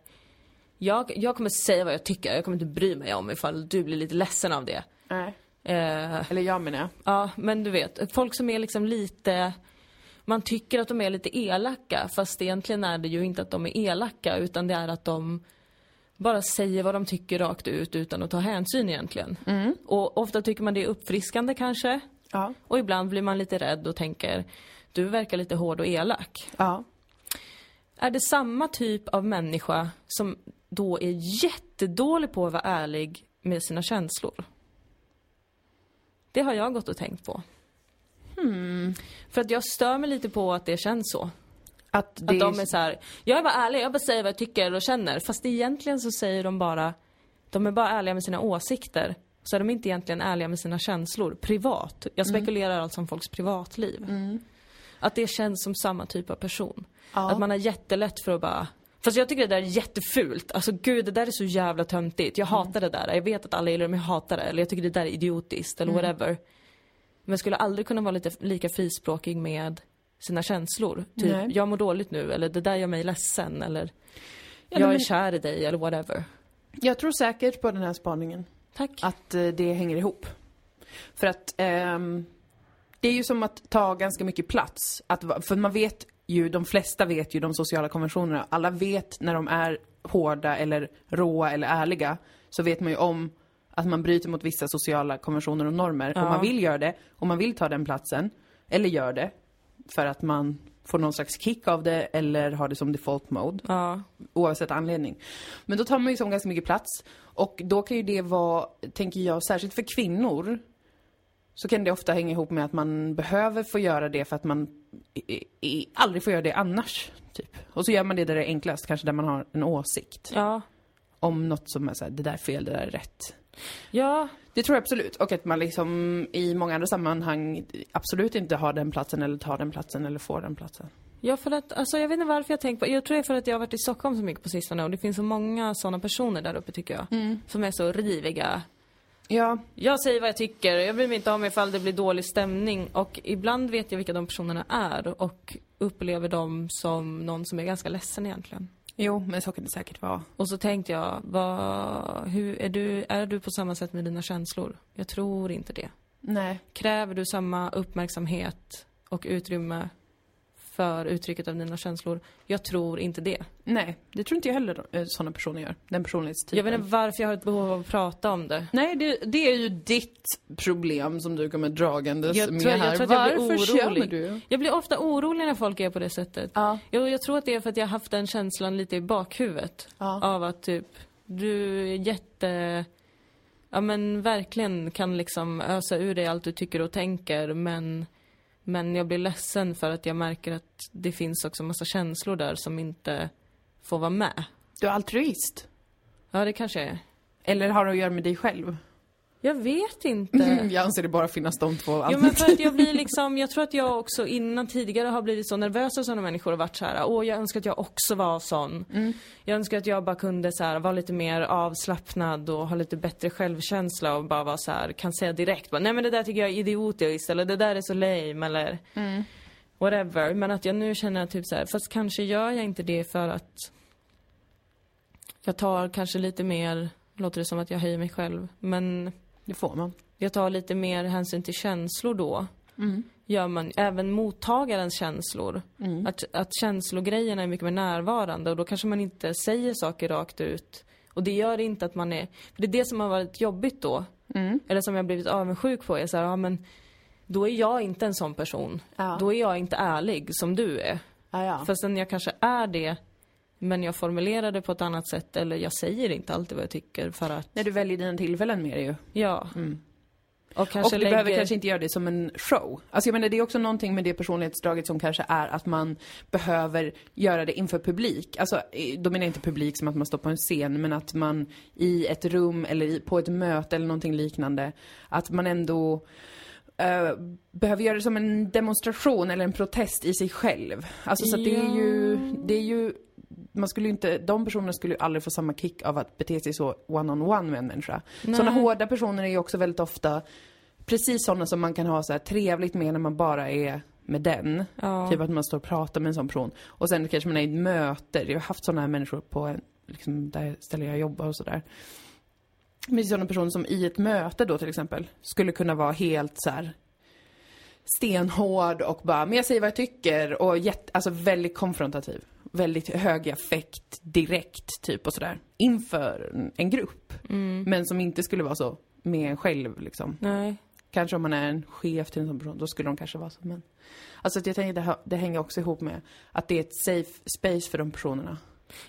jag, jag kommer säga vad jag tycker. Jag kommer inte bry mig om ifall du blir lite ledsen av det. Nej. Eh, Eller jag menar jag. Ja, men du vet, folk som är liksom lite... Man tycker att de är lite elaka, fast egentligen är det ju inte att de är elaka, utan det är att de bara säger vad de tycker rakt ut utan att ta hänsyn egentligen. Och ofta tycker man det är uppfriskande kanske, Ja. och ibland blir man lite rädd och tänker, du verkar lite hård och elak. Ja. Är det samma typ av människa som då är jättedålig på att vara ärlig med sina känslor? Det har jag gått och tänkt på. För att jag stör mig lite på att det känns så. Att Att de är så här, jag är bara ärlig, jag bara säger vad jag tycker och känner. Fast egentligen så säger de bara, de är bara ärliga med sina åsikter. Så är de inte egentligen ärliga med sina känslor, privat. Jag spekulerar alltså om folks privatliv. Att det känns som samma typ av person. Ja. Att man har jättelätt för att bara Fast jag tycker det där är jättefult. Alltså gud, det där är så jävla töntigt. Jag hatar det där. Jag vet att alla gillar det, men jag hatar det. Eller jag tycker det där är idiotiskt, eller whatever. Men skulle aldrig kunna vara lite, lika frispråkig med sina känslor. Typ, Nej. jag mår dåligt nu, eller det där gör mig ledsen, eller... Ja, jag är men- kär i dig eller whatever. Jag tror säkert på den här spaningen. Tack. att eh, det hänger ihop. För att ehm, det är ju som att ta ganska mycket plats. Att, för man vet ju, de flesta vet ju de sociala konventionerna. Alla vet när de är hårda eller råa eller ärliga. Så vet man ju om att man bryter mot vissa sociala konventioner och normer. Ja. Och man vill göra det, och man vill ta den platsen. Eller gör det. För att man får någon slags kick av det eller har det som default mode Ja. oavsett anledning. Men då tar man ju som ganska mycket plats. Och då kan ju det vara, tänker jag, särskilt för kvinnor, så kan det ofta hänga ihop med att man behöver få göra det för att man i, i, aldrig får göra det annars. Typ. Och så gör man det där det är enklast, kanske där man har en åsikt Ja. om något som är såhär, det där är fel, det där är rätt. Ja. Det tror jag absolut. Och att man liksom i många andra sammanhang absolut inte har den platsen eller tar den platsen eller får den platsen. Ja, för att, alltså jag vet inte varför jag tänker på, jag tror det är för att jag har varit i Stockholm så mycket på sistone och det finns så många sådana personer där uppe tycker jag. Som är så riviga. Ja, Jag säger vad jag tycker, jag bryr mig inte om ifall det blir dålig stämning och ibland vet jag vilka de personerna är och upplever dem som någon som är ganska ledsen egentligen. Jo, men så kan det säkert vara. Och så tänkte jag, vad, hur, är, du, är du på samma sätt med dina känslor? Jag tror inte det. Nej. Kräver du samma uppmärksamhet och utrymme för uttrycket av dina känslor? Jag tror inte det. Nej, det tror inte jag heller eh, sådana personer gör. Den personlighetstypen. Jag vet inte varför jag har ett behov av att prata om det. Nej, det, det är ju ditt problem som du kommer dragandes Jag med tror- jag här. tror att jag blir Varför orolig. känner du? Jag blir ofta orolig när folk är på det sättet. Ja. Jag, jag tror att det är för att jag har haft den känslan lite i bakhuvudet. Ja. Av att typ, du är jätte... Ja men verkligen kan liksom ösa ur dig allt du tycker och tänker men... Men jag blir ledsen för att jag märker att det finns också massa känslor där som inte får vara med. Du är altruist. Ja, det kanske är. Eller har det att göra med dig själv? Jag vet inte. Jag anser det bara finnas de två Jo men för att jag blir liksom, jag tror att jag också innan tidigare har blivit så nervös av sådana människor och varit så här, åh jag önskar att jag också var sån. Jag önskar att jag bara kunde så här, vara lite mer avslappnad och ha lite bättre självkänsla och bara vara så här, kan säga direkt bara, nej men det där tycker jag är idiotiskt eller det där är så lame eller whatever. Men att jag nu känner typ så här, fast kanske gör jag inte det för att jag tar kanske lite mer, låter det som att jag höjer mig själv, men Det får man. jag tar lite mer hänsyn till känslor då. Mm. Gör man även mottagarens känslor. Mm. Att, att känslogrejerna är mycket mer närvarande och då kanske man inte säger saker rakt ut. Och det gör inte att man är, för det är det som har varit jobbigt då. Mm. Eller som jag har blivit avundsjuk på är så här, ja men då är jag inte en sån person. Ja. Då är jag inte ärlig som du är. Ja, ja. Fast sen jag kanske är det, men jag formulerar det på ett annat sätt eller jag säger inte alltid vad jag tycker för att, När du väljer dina tillfällen det ju. ja. Mm. Och kanske och du lägger... behöver kanske inte göra det som en show. Alltså jag menar det är också någonting med det personlighetsdraget som kanske är att man behöver göra det inför publik. Alltså då menar jag inte publik som att man står på en scen men att man i ett rum eller på ett möte eller någonting liknande. Att man ändå eh, behöver göra det som en demonstration eller en protest i sig själv. Alltså så att det är ju, det är ju man skulle inte, de personerna skulle ju aldrig få samma kick av att bete sig så one-on-one med en människa. Sådana hårda personer är ju också väldigt ofta precis sådana som man kan ha så här trevligt med när man bara är med den. Ja. Typ att man står och pratar med en sån person. Och sen kanske man är i ett möte. Jag har haft sådana här människor på en, liksom, där ställen jag jobbar och sådär. Men sådana personer som i ett möte då till exempel skulle kunna vara helt så här stenhård och bara, men jag säger vad jag tycker och jätte, alltså väldigt konfrontativ. Väldigt hög affekt direkt typ och sådär. Inför en- grupp. Men som inte skulle vara så med en själv liksom. Nej. Kanske om man är en chef till en sån person, då skulle de kanske vara så. Men alltså jag tänker det, det hänger också ihop med att det är ett safe space för de personerna.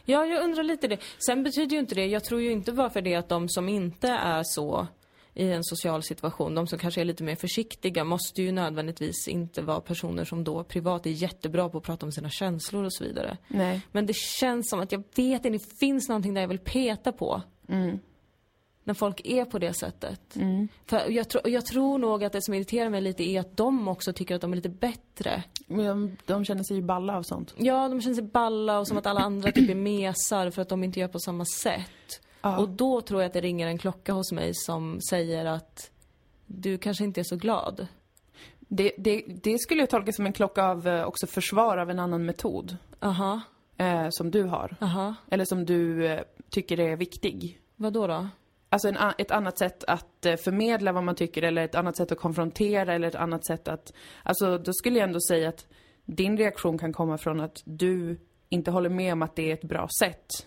Ja, jag undrar lite det. Sen betyder ju inte det, jag tror ju inte bara för det att de som inte är så i en social situation, de som kanske är lite mer försiktiga, måste ju nödvändigtvis inte vara personer som då privat är jättebra på att prata om sina känslor och så vidare. Nej. Men det känns som att jag vet inte, det finns någonting där jag vill peta på. När folk är på det sättet. För jag, tro, jag tror nog att det som irriterar mig lite är att de också tycker att de är lite bättre. Men de, de känner sig ju balla av sånt. Ja, de känner sig balla och som att alla andra typ är mesar för att de inte gör på samma sätt. Ja. Och då tror jag att det ringer en klocka hos mig som säger att du kanske inte är så glad. Det, det, det skulle jag tolka som en klocka av eh, också försvar av en annan metod. Aha. eh, som du har. Jaha. Eller som du eh, tycker är viktig. Vad då då? Alltså en, ett annat sätt att eh, förmedla vad man tycker eller ett annat sätt att konfrontera eller ett annat sätt att... Alltså då skulle jag ändå säga att din reaktion kan komma från att du inte håller med om att det är ett bra sätt.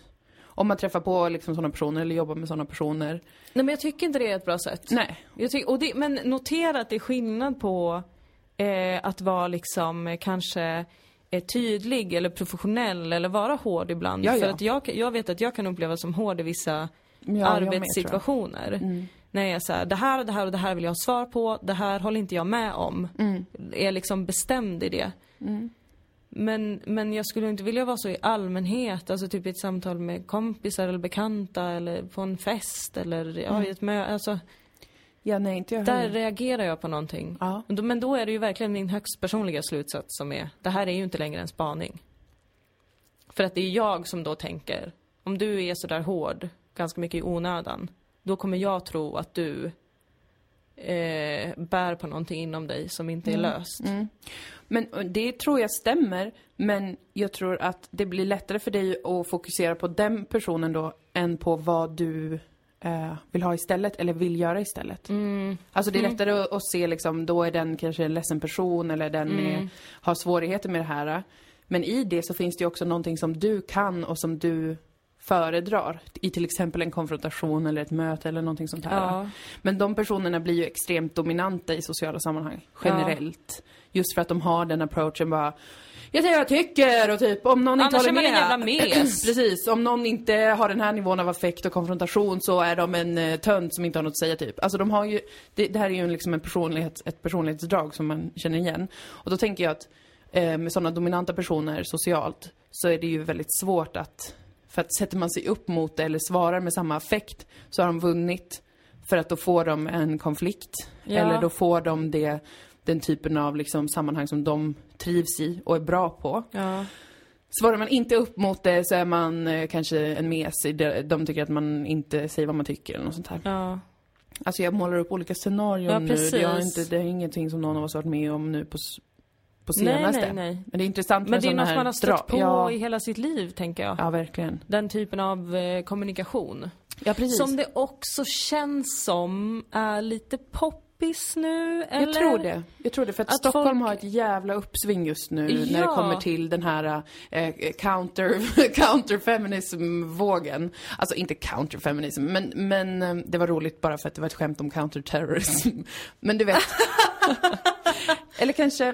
Om man träffar på liksom sådana personer eller jobbar med sådana personer. Nej men jag tycker inte det är ett bra sätt. Nej. Jag tycker, och det, men notera att det är skillnad på eh, att vara liksom eh, kanske eh, tydlig eller professionell eller vara hård ibland. Ja, För ja. att jag, jag vet att jag kan upplevas som hård i vissa Ja, jag med, arbetssituationer. Mm. När jag är här, det här och det här och det här vill jag ha svar på, det här håller inte jag med om. Mm. Är liksom bestämd i det. Mm. Men, men jag skulle inte vilja vara så i allmänhet, alltså typ i ett samtal med kompisar eller bekanta eller på en fest eller ja, Mm. i ett möte. Alltså, Ja, nej, inte jag där reagerar jag på någonting. Ja. Men då- Men då är det ju verkligen min högst personliga slutsats som är, det här är ju inte längre en spaning. För att det är jag som då tänker, om du är sådär hård, ganska mycket i onödan, då kommer jag tro att du eh, bär på någonting inom dig som inte är löst. Mm. Men det tror jag stämmer, men jag tror att det blir lättare för dig att fokusera på den personen då än på vad du eh, vill ha istället, eller vill göra istället. Mm. Alltså det är lättare att, att se liksom, då är den kanske en ledsen person eller den Mm. är, har svårigheter med det här. Men i det så finns det ju också någonting som du kan och som du föredrar. I till exempel en konfrontation eller ett möte eller någonting sånt här. Ja. Men de personerna blir ju extremt dominanta i sociala sammanhang, generellt. Just för att de har den approachen bara jag säger vad jag tycker och typ om någon inte Annars håller är man med. en jävla mes. Precis, om någon inte har den här nivån av affekt och konfrontation så är de en uh, tönt som inte har något att säga typ. Alltså de har ju, det, det här är ju liksom en personlighet, ett personlighetsdrag som man känner igen. Och då tänker jag att eh, med sådana dominanta personer socialt så är det ju väldigt svårt att, för att sätter man sig upp mot det eller svarar med samma affekt så har de vunnit. För att då får de en konflikt. Ja. Eller då får de det, den typen av liksom sammanhang som de trivs i och är bra på. Ja. Svarar man inte upp mot det så är man eh, kanske en mes. i det- De tycker att man inte säger vad man tycker eller något sånt här. ja. Alltså jag målar upp olika scenarion Ja, nu. Det är, inte, det är ingenting som någon av oss varit med om nu på, på Nej, senaste. nej, nej. Men det är intressant Men med det är något man har stött på Ja, i hela sitt liv, tänker jag. ja, verkligen. Den typen av eh, kommunikation. Ja, precis. Som det också känns som är lite poppis nu, eller? Jag tror det. Jag tror det, för att, Att Stockholm folk- har ett jävla uppsving just nu när det Ja. kommer till den här eh, counter, counterfeminism-vågen. Alltså inte counterfeminism, men, men eh, det var roligt bara för att det var ett skämt om counterterrorism. Men du vet. Eller kanske,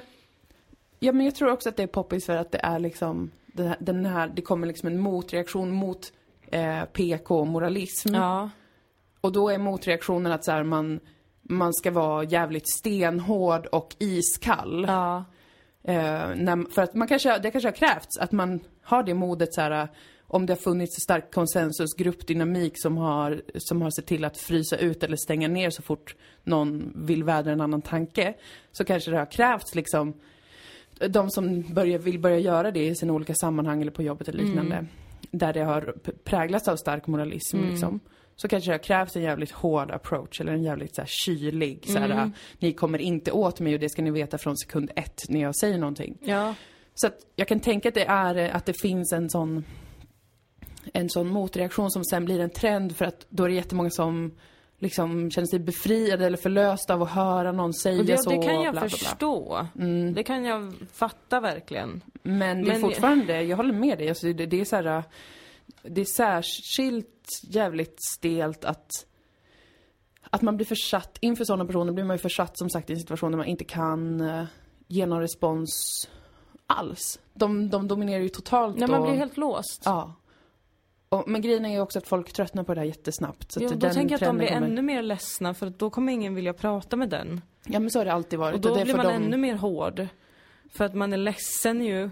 ja men jag tror också att det är poppis för att det är liksom, den här, den här det kommer liksom en motreaktion mot eh, PK-moralism. Ja. Och då är motreaktionen att så här, man, man ska vara jävligt stenhård och iskall. Ja. Eh, när, för att man kanske, det kanske har krävts att man har det modet så här, om det har funnits stark konsensus, gruppdynamik som har, som har sett till att frysa ut eller stänga ner så fort någon vill vädra en annan tanke. Så kanske det har krävts liksom, de som börjar, vill börja göra det i sina olika sammanhang eller på jobbet eller liknande. Där det har präglats av stark moralism liksom. Så kanske det har krävts en jävligt hård approach eller en jävligt så här kylig, så här, ni kommer inte åt mig och det ska ni veta från sekund ett när jag säger någonting. Ja. Så att jag kan tänka att det är, att det finns en sån, en sån motreaktion som sen blir en trend för att då är det jättemånga som liksom känner sig befriade eller förlösta av att höra någon säga Och det, så. det kan jag bla, bla, bla. förstå. Det kan jag fatta verkligen. Men det är Men- fortfarande, jag håller med dig, alltså det, det är så här, det är särskilt jävligt stelt att att man blir försatt, inför sådana personer blir man ju försatt som sagt i en situation där man inte kan eh, ge någon respons alls. De, de dominerar ju totalt man och, blir helt låst. Ja. Och, men grejen är ju också att folk tröttnar på det här jättesnabbt. Så Ja, att då tänker jag att de blir kommer- ännu mer ledsna för då kommer ingen vilja prata med den. Ja men så har det alltid varit. Och då är blir man dem- ännu mer hård. För att man är ledsen ju.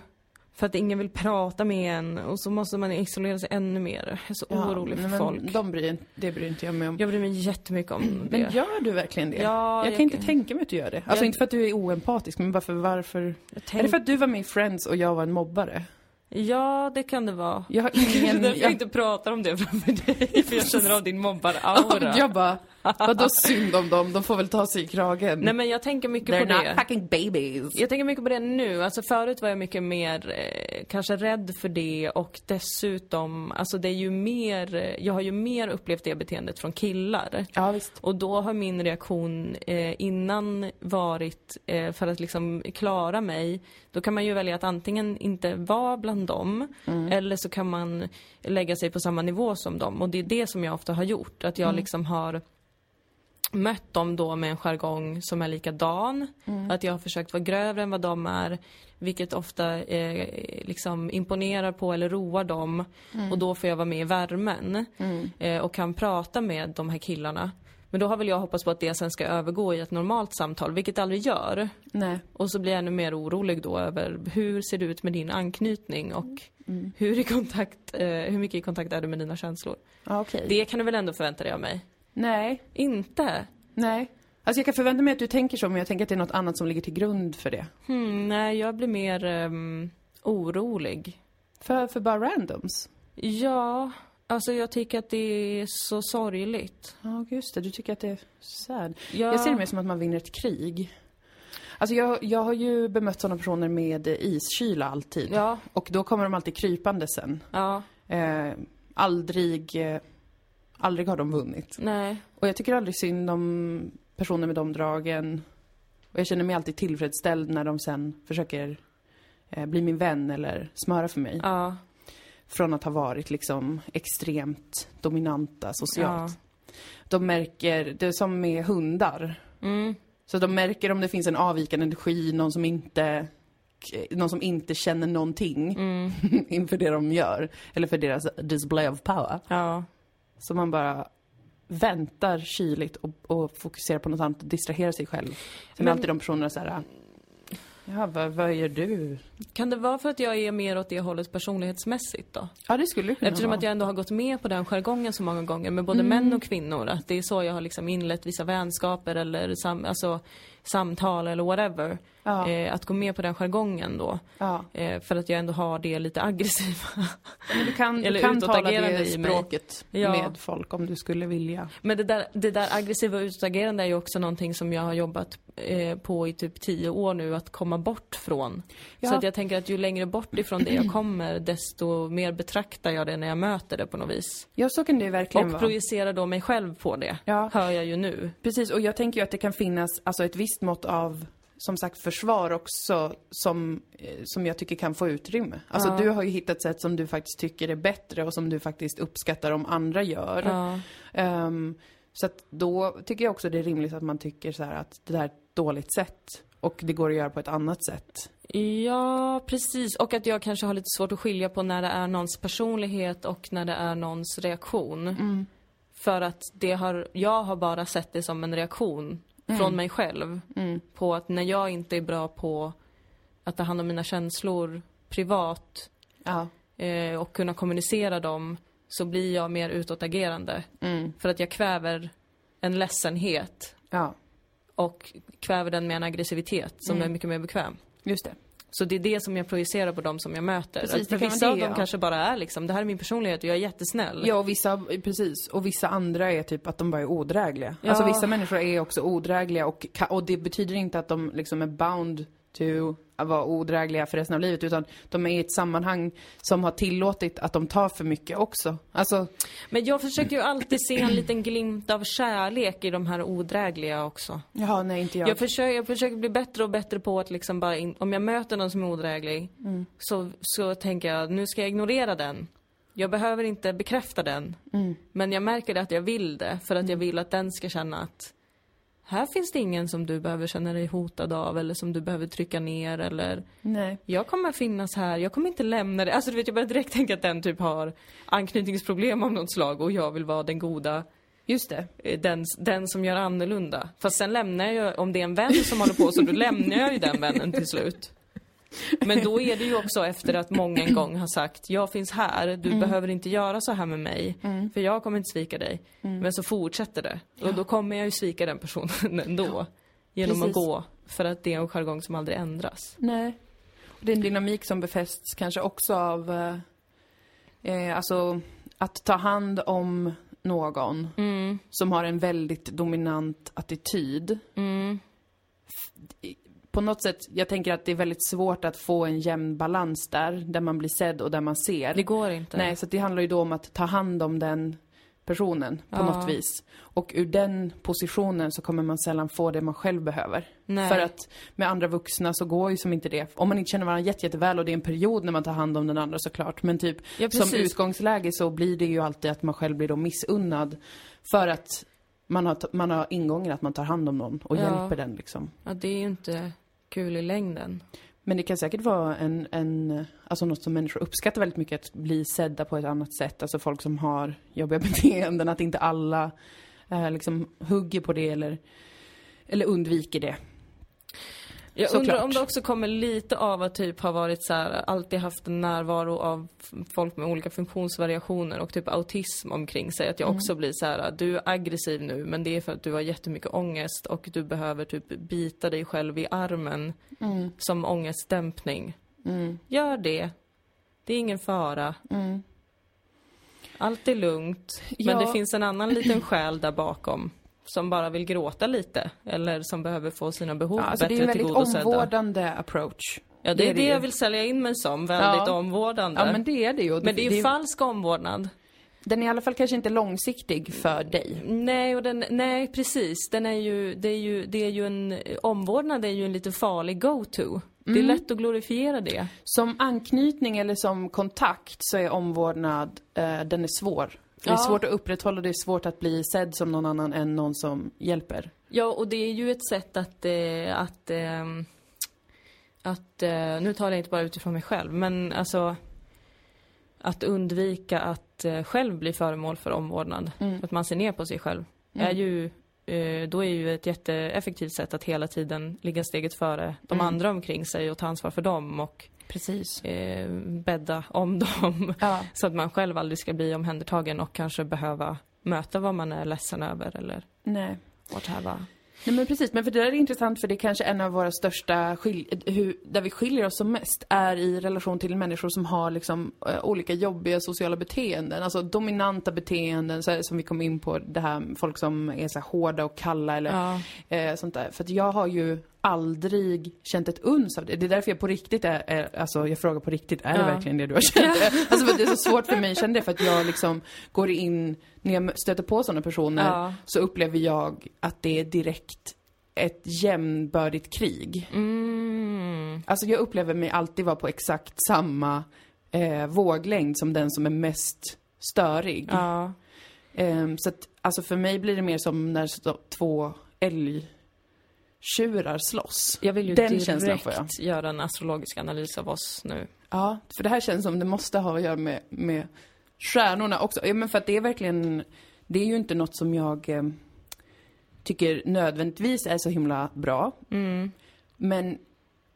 För att ingen vill prata med en och så måste man isolera sig ännu mer. Jag är så Ja, orolig för men folk. De bryr, det bryr inte jag mig om. Jag bryr mig jättemycket om det. Men gör du verkligen det? Ja, jag jag kan inte kan- tänka mig att du gör det. Alltså Jag- inte för att du är oempatisk, men bara för varför? Jag Är tänk... det för att du var med i Friends och jag var en mobbare? Ja, det kan det vara. Jag har Det är ingen... därför jag inte pratar om det framför dig. För jag känner av din mobbaraura. jag bara, Vadå synd om dem? De får väl ta sig i kragen. Nej men jag tänker mycket They're på det. not fucking babies. Jag tänker mycket på det nu. Alltså förut var jag mycket mer eh, kanske rädd för det och dessutom, alltså det är ju mer, jag har ju mer upplevt det beteendet från killar. Ja, visst. Och då har min reaktion eh, innan varit, eh, för att liksom klara mig, då kan man ju välja att antingen inte vara bland dem, eller så kan man lägga sig på samma nivå som dem. Och det är det som jag ofta har gjort, att jag liksom har mött dem då med en jargong som är likadan. Att jag har försökt vara grövre än vad de är. Vilket ofta eh, liksom imponerar på eller roar dem. Och då får jag vara med i värmen. Eh, och kan prata med de här killarna. Men då har väl jag hoppats på att det sen ska övergå i ett normalt samtal, vilket det aldrig gör. Nej. Och så blir jag ännu mer orolig då över hur ser det ut med din anknytning och hur, i kontakt, eh, hur mycket i kontakt är du med dina känslor? Okej. Det kan du väl ändå förvänta dig av mig? Nej. Inte? Nej. Alltså jag kan förvänta mig att du tänker så, men jag tänker att det är något annat som ligger till grund för det. Hmm, nej, jag blir mer ehm, orolig. För, för bara randoms. Ja, alltså jag tycker att det är så sorgligt. Ja, just det. Du tycker att det är sad. Ja. Jag ser det mer som att man vinner ett krig. Alltså jag, jag har ju bemött sådana personer med iskyla alltid. Ja, Och då kommer de alltid krypande sen. ja, Eh, aldrig, eh, aldrig har de vunnit. nej. Och jag tycker aldrig synd om personer med de dragen. Och jag känner mig alltid tillfredsställd när de sen försöker eh, bli min vän eller smöra för mig. Ja, Från att ha varit liksom extremt dominanta socialt. ja. De märker, det är som med hundar. Mm, Så de märker om det finns en avvikande energi, någon som inte någon som inte känner någonting mm, inför det de gör. Eller för deras display of power. ja. Så man bara väntar kyligt och, och fokuserar på något annat och distraherar sig själv. Sen Men- är alltid de personerna så här. Ja, vad, vad gör du? Kan det vara för att jag är mer åt det hållet personlighetsmässigt då? Ja, det skulle det kunna Eftersom vara. att jag ändå har gått med på den jargongen så många gånger med både män och kvinnor. Att det är så jag har liksom inlett vissa vänskaper eller sam, alltså, samtal eller whatever. Ja. Eh, att gå med på den jargongen då. Ja, Eh, för att jag ändå har det lite aggressiva. men du kan, du kan tala utåtagerande det språket Ja. med folk om du skulle vilja. Men det där, det där aggressiva utagerande är ju också någonting som jag har jobbat eh, på i typ tio år nu att komma bort från. Så att jag tänker att ju längre bort ifrån det jag kommer desto mer betraktar jag det när jag möter det på något vis. Ja, så kan det ju verkligen Och vara. projicerar då mig själv på det. Hör jag ju nu. Precis, och jag tänker ju att det kan finnas alltså ett visst mått av som sagt försvar också som, eh, som jag tycker kan få utrymme. Alltså Ja. du har ju hittat sätt som du faktiskt tycker är bättre och som du faktiskt uppskattar om andra gör. Ja. Ehm, så att då tycker jag också det är rimligt att man tycker så här att det där är ett dåligt sätt och det går att göra på ett annat sätt. Ja, precis. Och att jag kanske har lite svårt att skilja på när det är någons personlighet och när det är någons reaktion. För att det har, jag har bara sett det som en reaktion från mig själv. På att när jag inte är bra på att ta hand om mina känslor privat Ja. eh, och kunna kommunicera dem så blir jag mer utåtagerande. Mm. För att jag kväver en ledsenhet Ja, och kväver den med en aggressivitet som Mm. är mycket mer bekväm. just det. Så det är det som jag projicerar på dem som jag möter. Precis, det för vissa vara av det, dem ja. kanske bara är liksom, det här är min personlighet och jag är jättesnäll. Ja, och vissa, precis. Och vissa andra är typ att de bara är odrägliga. Ja. Alltså vissa människor är också odrägliga och, och det betyder inte att de liksom är bound to vara odrägliga för resten av livet utan de är i ett sammanhang som har tillåtit att de tar för mycket också. Alltså, Men jag försöker ju alltid se en liten glimt av kärlek i de här odrägliga också. jaha, nej inte jag. Jag, försöker, jag försöker bli bättre och bättre på att liksom bara, in, om jag möter någon som är odräglig, Mm. så, så tänker jag, nu ska jag ignorera den. Jag behöver inte bekräfta den. Mm. Men jag märker att jag vill det, för att jag vill att den ska känna att här finns det ingen som du behöver känna dig hotad av eller som du behöver trycka ner eller Nej. jag kommer finnas här, jag kommer inte lämna dig. Alltså du vet, jag börjar direkt tänka att den typ har anknytningsproblem av något slag och jag vill vara den goda, Just det. eh, den, den som gör annorlunda. Fast sen lämnar jag, om det är en vän som håller på så, då lämnar jag ju den vännen till slut. Men då är det ju också efter att många en gång har sagt, jag finns här, du behöver inte göra så här med mig, för jag kommer inte svika dig. Men så fortsätter det. Och då kommer jag ju svika den personen ändå. Genom Precis. att gå, för att det är en jargong som aldrig ändras. Nej. Det är en dynamik som befästs kanske också av, eh, eh, alltså att ta hand om någon Mm. som har en väldigt dominant attityd. På något sätt, jag tänker att det är väldigt svårt att få en jämn balans där, där man blir sedd och där man ser. Det går inte. Nej, så det handlar ju då om att ta hand om den personen på Ja. något vis. Och ur den positionen så kommer man sällan få det man själv behöver. Nej. För att med andra vuxna så går ju som inte det. Om man inte känner varandra jätte, jätteväl och det är en period när man tar hand om den andra såklart. Men typ Ja, som utgångsläge så blir det ju alltid att man själv blir då missunnad. För att man har, man har ingången att man tar hand om någon och Ja. hjälper den liksom. Ja, det är ju inte kul i längden. Men det kan säkert vara en, en, alltså något som människor uppskattar väldigt mycket, att bli sedda på ett annat sätt. Alltså folk som har jobbiga beteenden, att inte alla eh, liksom hugger på det eller, eller undviker det. Jag Såklart. undrar om det också kommer lite av att typ ha varit så här, alltid haft en närvaro av folk med olika funktionsvariationer och typ autism omkring sig. Att jag Mm. också blir så här, du är aggressiv nu men det är för att du har jättemycket ångest och du behöver typ bita dig själv i armen Mm, som ångestdämpning. mm, Gör det. Det är ingen fara. mm. Allt är lugnt. Men Ja. det finns en annan liten själ där bakom. Som bara vill gråta lite. Eller som behöver få sina behov Ja, alltså det är bättre en väldigt tillgodosedda. omvårdande approach. Ja, det, det är det, jag vill sälja in mig som. Väldigt Ja. omvårdande. Ja men det är det ju. Men det är ju falsk omvårdnad. Den är i alla fall kanske inte långsiktig för dig. Nej, och den, nej precis. Den är ju, det är ju, det är ju en, omvårdnad är ju en lite farlig go-to. Det är Mm. lätt att glorifiera det. Som anknytning eller som kontakt så är omvårdnad, eh, den är svår. Det är Ja. svårt att upprätthålla, det är svårt att bli sedd som någon annan än någon som hjälper. Ja, och det är ju ett sätt att, eh, att, eh, att eh, nu talar jag inte bara utifrån mig själv, men alltså att undvika att eh, själv bli föremål för omvårdnad. Mm. Att man ser ner på sig själv. Mm. Är ju, eh, då är ju ett jätteeffektivt sätt att hela tiden ligga steget före de Mm. andra omkring sig och ta ansvar för dem och Precis. eh, bädda om dem. Ja. Så att man själv aldrig ska bli omhändertagen och kanske behöva möta vad man är ledsen över eller Nej. whatever. Nej men precis, men för det där är intressant för det är kanske en av våra största skil- hur, där vi skiljer oss som mest är i relation till människor som har liksom eh, olika jobbiga sociala beteenden, alltså dominanta beteenden så här, som vi kom in på det här folk som är så här hårda och kalla eller Ja. eh, sånt där. För att jag har ju aldrig känt ett uns av det. Det är därför jag på riktigt är, är alltså jag frågar på riktigt, är det Ja. verkligen det du har känt? Alltså för det är så svårt för mig att känna det för att jag liksom går in, när jag stöter på sådana personer Ja. så upplever jag att det är direkt ett jämnbördigt krig. Mm. Alltså jag upplever mig alltid vara på exakt samma eh, våglängd som den som är mest störig. Ja. Ehm, så att, alltså för mig blir det mer som när två älgtjurar slåss. Jag vill ju Den känslan får jag. direkt göra en astrologisk analys av oss nu. Ja, för det här känns som det måste ha att göra med, med stjärnorna också. Ja, men för att det är verkligen, det är ju inte något som jag eh, tycker nödvändigtvis är så himla bra. Mm. Men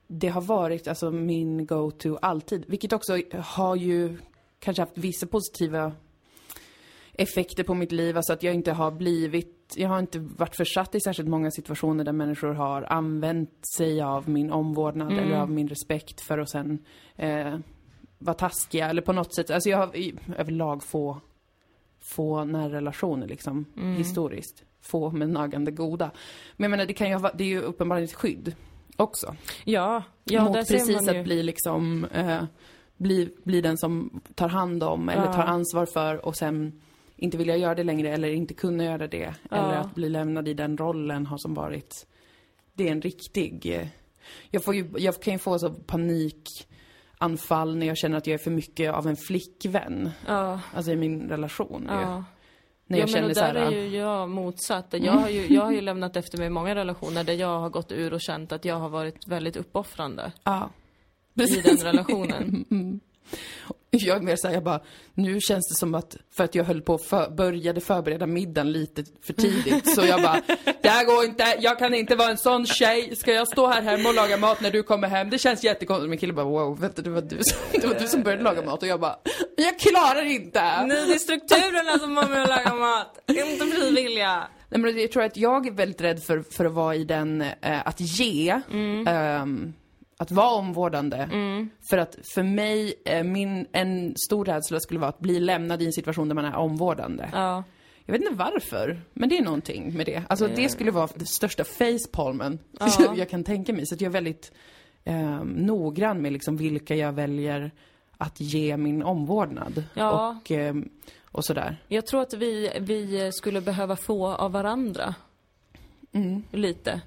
det har varit alltså min go-to alltid. Vilket också har ju kanske haft vissa positiva effekter på mitt liv. Alltså att jag inte har blivit, jag har inte varit försatt i särskilt många situationer där människor har använt sig av min omvårdnad Mm. eller av min respekt för att sen eh, vara taskiga eller på något sätt. Alltså jag har i, överlag få, få nära relationer liksom, Mm. historiskt. Få med nagande goda. Men jag menar, det kan ju ha, det är ju uppenbarligen ett skydd också. Ja, ja mot precis att bli liksom, eh, bli, bli den som tar hand om eller Ja. tar ansvar för och sen inte vilja göra det längre eller inte kunna göra det. Ja. Eller att bli lämnad i den rollen har som varit, det är en riktig, jag får ju, jag kan ju få så panikanfall när jag känner att jag är för mycket av en flickvän. Ja, Alltså i min relation ja. När ja jag men känner och så där här, är ju jag motsatt. Jag har, ju, jag har ju lämnat efter mig många relationer där jag har gått ur och känt att jag har varit väldigt uppoffrande ja. i den relationen. Mm. Jag är mer såhär, jag bara, nu känns det som att, för att jag höll på för, började förbereda middagen lite för tidigt, så jag bara, det här går inte, jag kan inte vara en sån tjej, ska jag stå här hemma och laga mat när du kommer hem? Det känns jättekonstigt. Min kille bara, wow, du, det var du som, det var du som började laga mat och jag bara, jag klarar inte! Nej, det är strukturerna som har med att laga mat. Inte frivilliga. Nej men jag tror att jag är väldigt rädd för, för att vara i den, eh, att ge, ehm, att vara omvårdande. För att för mig, eh, min, en stor rädsla skulle vara att bli lämnad i en situation där man är omvårdande. Ja. Jag vet inte varför, men det är någonting med det. Alltså det skulle vara den största facepalmen Ja. jag kan tänka mig. Så att jag är väldigt eh, noggrann med liksom vilka jag väljer att ge min omvårdnad. Ja. Och, eh, och sådär. Jag tror att vi, vi skulle behöva få av varandra. Lite.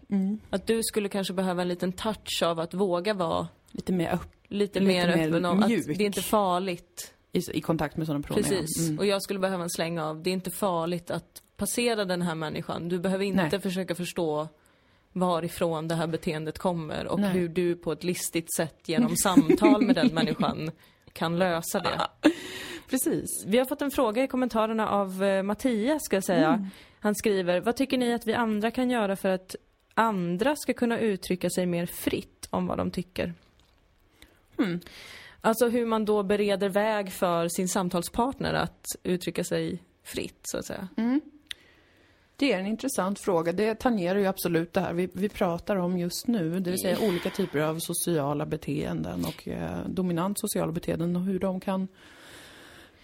Att du skulle kanske behöva en liten touch av att våga vara Lite mer upp lite, Lite mer öppen om att mjuk. det är inte farligt. i, i kontakt med sådana personer. Precis. Ja. Mm. Och jag skulle behöva en släng av, det är inte farligt att passera den här människan. Du behöver inte Nej. försöka förstå varifrån det här beteendet kommer och Nej. hur du på ett listigt sätt genom samtal med den människan kan lösa det. Precis. Vi har fått en fråga i kommentarerna av eh, Mattias, ska jag säga. Mm. Han skriver, vad tycker ni att vi andra kan göra för att andra ska kunna uttrycka sig mer fritt om vad de tycker? Hmm. Alltså hur man då bereder väg för sin samtalspartner att uttrycka sig fritt, så att säga. Det är en intressant fråga. Det tangerar ju absolut det här vi, vi pratar om just nu. Det vill säga olika typer av sociala beteenden och eh, dominant sociala beteenden och hur de kan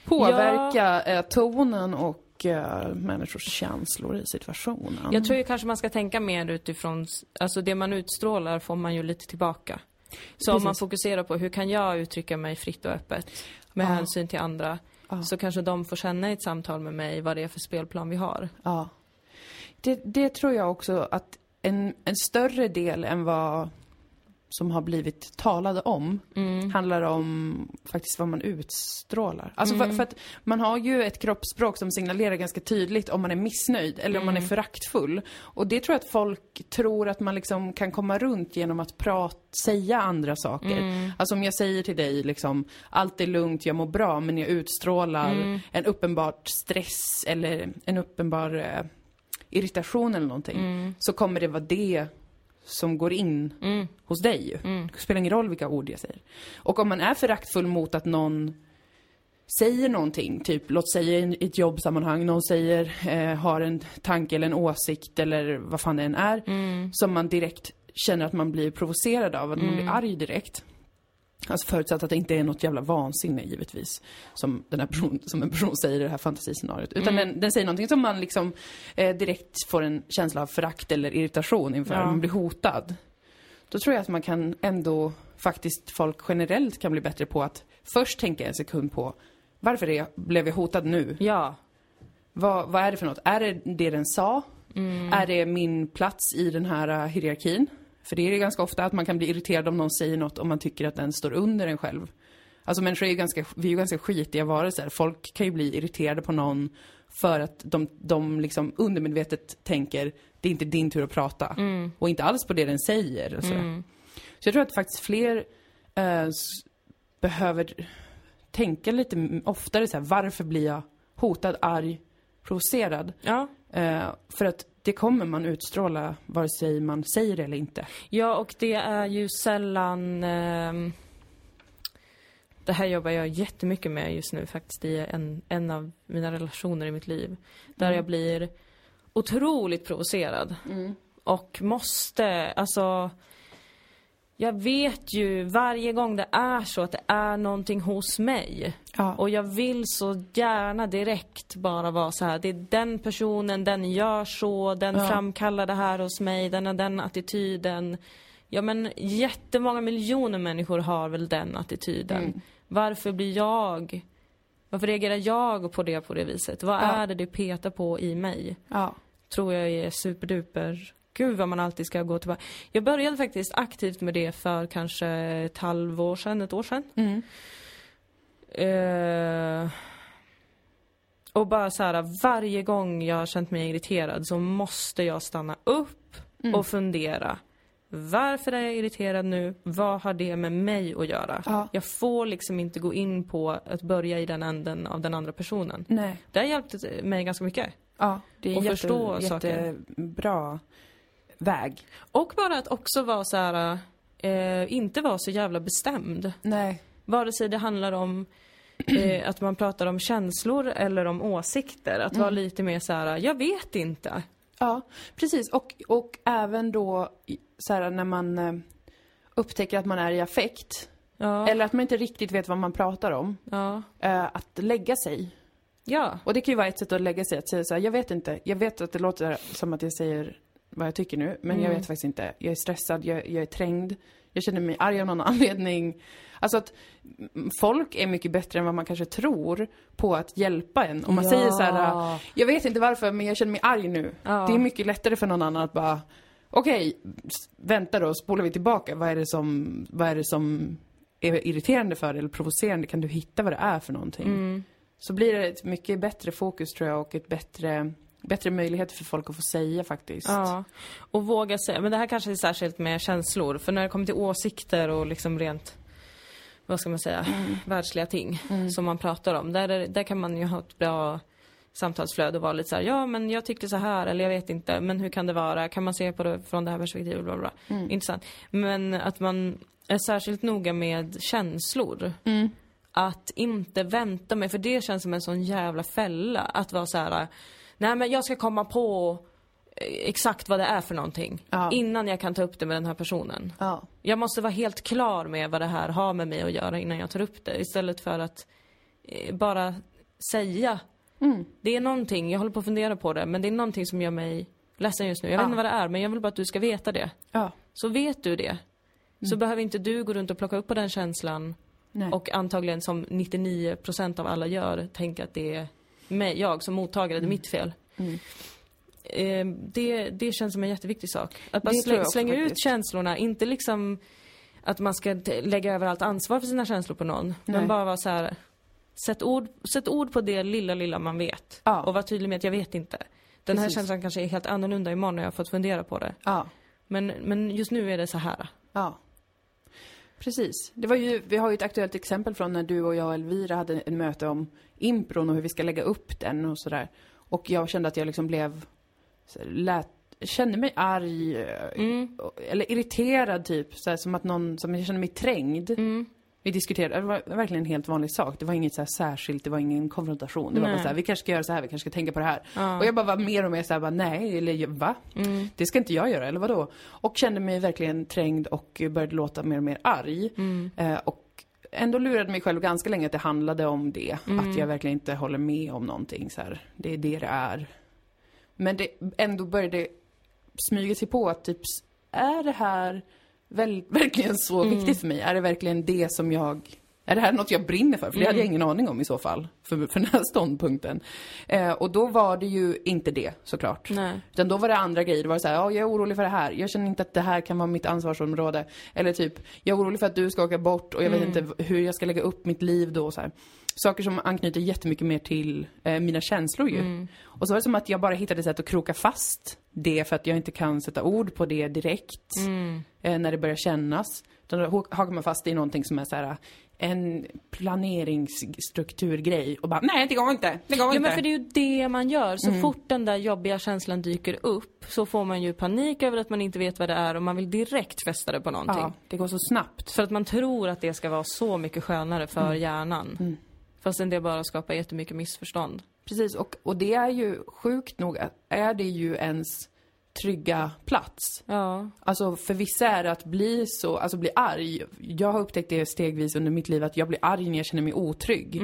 påverka eh, tonen och eh, människors känslor i situationen. Jag tror ju kanske man ska tänka mer utifrån, alltså det man utstrålar får man ju lite tillbaka. Så om man Precis. fokuserar på hur kan jag uttrycka mig fritt och öppet med Ja. hänsyn till andra, Ja. så kanske de får känna i ett samtal med mig vad det är för spelplan vi har. Ja. Det, det tror jag också att en, en större del än vad som har blivit talade om handlar om faktiskt vad man utstrålar. Alltså för, för att man har ju ett kroppsspråk som signalerar ganska tydligt om man är missnöjd eller om man är föraktfull. Och det tror jag att folk tror att man liksom kan komma runt genom att prata, säga andra saker. Alltså om jag säger till dig liksom, allt är lugnt, jag mår bra, men jag utstrålar en uppenbart stress eller en uppenbar eh, irritation eller någonting. Så kommer det vara det som går in hos dig ju. Det spelar ingen roll vilka ord jag säger. Och om man är föraktfull mot att någon säger någonting, typ låt säga i ett jobbsammanhang, någon säger, eh, har en tanke eller en åsikt eller vad fan det än är, som man direkt känner att man blir provocerad av, att man blir arg direkt. Alltså förutsatt att det inte är något jävla vansinne givetvis, som, den här person, som en person säger i det här fantasiscenariot. Utan den, den säger någonting som man liksom eh, direkt får en känsla av förakt eller irritation inför, Ja. man blir hotad. Då tror jag att man kan ändå, faktiskt folk generellt kan bli bättre på att först tänka en sekund på varför jag, blev jag hotad nu? Ja. Vad, vad är det för något? Är det det den sa? Är det min plats i den här uh, hierarkin? För det är det ganska ofta att man kan bli irriterad om någon säger något om man tycker att den står under en själv. Alltså människor är ju ganska, vi är ju ganska skitiga varelser. Folk kan ju bli irriterade på någon för att de, de liksom undermedvetet tänker det är inte din tur att prata. Och inte alls på det den säger. Och sådär. Så jag tror att faktiskt fler eh, behöver tänka lite oftare så här, varför blir jag hotad, arg, provocerad? Ja. Eh, för att det kommer man utstråla vare sig man säger det eller inte. Ja, och det är ju sällan... ehm, det här jobbar jag jättemycket med just nu faktiskt i en, en av mina relationer i mitt liv. Där jag blir otroligt provocerad. Och måste, alltså... Jag vet ju varje gång det är så att det är någonting hos mig. Ja. Och jag vill så gärna direkt bara vara så här. Det är den personen, den gör så, den Ja. framkallar det här hos mig, den har den attityden. Ja men jättemånga miljoner människor har väl den attityden. Mm. Varför blir jag... Varför reagerar jag på det på det viset? Vad Ja. är det det petar på i mig? Tror jag är superduper... Gud vad man alltid ska gå tillbaka. Jag började faktiskt aktivt med det för kanske ett halvår sedan, ett år sedan. Mm. Eh, och bara så här, varje gång jag har känt mig irriterad så måste jag stanna upp Mm. och fundera. Varför är jag irriterad nu? Vad har det med mig att göra? Ja. Jag får liksom inte gå in på att börja i den änden av den andra personen. Nej. Det har hjälpt mig ganska mycket. Ja, det är Och jätte, förstå saker. Väg. Och bara att också vara så här, eh, inte vara så jävla bestämd. Nej. Vare sig det handlar om eh, att man pratar om känslor eller om åsikter. Att vara lite mer så här: jag vet inte. Ja, precis. Och, och även då så här, när man eh, upptäcker att man är i affekt. Ja, Eller att man inte riktigt vet vad man pratar om. ja, Eh, att lägga sig. Ja. Och det kan ju vara ett sätt att lägga sig, att säga så här, jag vet inte, jag vet att det låter som att jag säger vad jag tycker nu, men jag vet faktiskt inte. Jag är stressad, jag, jag är trängd, jag känner mig arg av någon anledning. Alltså att mm, folk är mycket bättre än vad man kanske tror på att hjälpa en. Om man Ja. säger så här, jag vet inte varför, men jag känner mig arg nu. Ja. Det är mycket lättare för någon annan att bara, okej, s- vänta då, spolar vi tillbaka. Vad är det som, vad är det som är irriterande för dig eller provocerande? Kan du hitta vad det är för någonting? Mm. Så blir det ett mycket bättre fokus tror jag och ett bättre, bättre möjlighet för folk att få säga faktiskt. Ja, och våga säga, men det här kanske är särskilt med känslor, för när det kommer till åsikter och liksom rent, vad ska man säga, världsliga ting som man pratar om, där, är- där kan man ju ha ett bra samtalsflöde och vara lite så här, ja men jag tyckte så här, eller jag vet inte, men hur kan det vara, kan man se på det från det här perspektivet, bla bla, bla. Intressant. Men att man är särskilt noga med känslor. Mm. Att inte vänta med, för det känns som en sån jävla fälla, att vara så här, nej men jag ska komma på eh, exakt vad det är för någonting. Ja. Innan jag kan ta upp det med den här personen. Ja. Jag måste vara helt klar med vad det här har med mig att göra innan jag tar upp det. Istället för att eh, bara säga. Mm. Det är någonting, jag håller på att fundera på det, men det är någonting som gör mig ledsen just nu. Jag vet Ja. inte vad det är, men jag vill bara att du ska veta det. Så vet du det. Så behöver inte du gå runt och plocka upp på den känslan Nej. och antagligen som 99% av alla gör, tänka att det är mig, jag som mottagare, det är mitt fel. Mm. Eh, det, det känns som en jätteviktig sak. Att bara också slänga ut faktiskt. känslorna, inte liksom att man ska lägga över allt ansvar för sina känslor på någon. Nej. Men bara vara så här. Sätt ord, sätt ord på det lilla, lilla man vet. Ja. Och var tydlig med att jag vet inte. Den här Precis. känslan kanske är helt annorlunda imorgon när jag har fått fundera på det. Ja. Men, men just nu är det så här. Ja. Precis. Det var ju, vi har ju ett aktuellt exempel från när du och jag och Elvira hade en möte om impron och hur vi ska lägga upp den och sådär. Och jag kände att jag liksom blev, lät, kände mig arg, Mm. eller irriterad typ. Så här, som att någon, som jag kände mig trängd. Mm. Vi diskuterade, det var verkligen en helt vanlig sak. Det var inget så här särskilt, det var ingen konfrontation. Det var Nej. bara så här, vi kanske ska göra så här, vi kanske ska tänka på det här. Ja. Och jag bara var mer och mer så här, bara, nej, eller va? Mm. Det ska inte jag göra, eller vadå? Och kände mig verkligen trängd och började låta mer och mer arg. Mm. Eh, och ändå lurade mig själv ganska länge att det handlade om det. Mm. Att jag verkligen inte håller med om någonting så här. Det är det det är. Men det ändå började smyga sig på att typ, är det här väl, verkligen så Mm. viktigt för mig? Är det verkligen det som jag är det här något jag brinner för? För det hade jag Mm. ingen aning om i så fall. För, för den här ståndpunkten. Eh, och då var det ju inte det såklart. Nej. Utan då var det andra grejer. Det var så här, ja, jag är orolig för det här. Jag känner inte att det här kan vara mitt ansvarsområde. Eller typ, jag är orolig för att du ska åka bort och jag vet inte hur jag ska lägga upp mitt liv då. Så här. Saker som anknyter jättemycket mer till eh, mina känslor ju. Och så var det som att jag bara hittade sätt att kroka fast det för att jag inte kan sätta ord på det direkt. Mm. Eh, när det börjar kännas. Utan då ha- hakar man fast i någonting som är så här en planeringsstrukturgrej och bara nej det går inte, det går Ja inte. men för det är ju det man gör. Så fort den där jobbiga känslan dyker upp så får man ju panik över att man inte vet vad det är och man vill direkt fästa det på någonting. ja, det går så snabbt. För att man tror att det ska vara så mycket skönare för Mm. hjärnan. Fastän det bara skapar jättemycket missförstånd. Precis, och, och det är ju sjukt nog, är det ju ens trygga plats. Ja. Alltså för vissa är det att bli så, alltså bli arg. Jag har upptäckt det stegvis under mitt liv att jag blir arg när jag känner mig otrygg.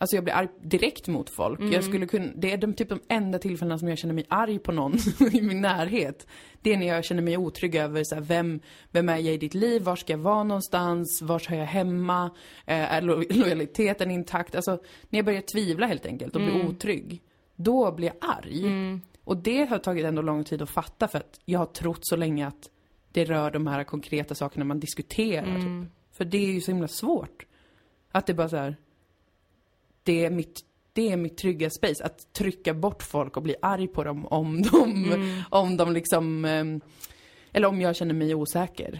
Alltså jag blir arg direkt mot folk. Jag skulle kunna, det är de, typ de enda tillfällena som jag känner mig arg på någon i min närhet. Det är när jag känner mig otrygg över så här, vem, vem är jag i ditt liv, var ska jag vara någonstans, var hör jag hemma, eh, är lo lojaliteten intakt? Alltså när jag börjar tvivla helt enkelt och blir otrygg. Då blir jag arg. Och det har tagit ändå lång tid att fatta för att jag har trott så länge att det rör de här konkreta sakerna man diskuterar. Typ. För det är ju så himla svårt. Att det bara så här. Det är mitt, det är mitt trygga space. Att trycka bort folk och bli arg på dem om de, om de liksom, ehm, eller om jag känner mig osäker.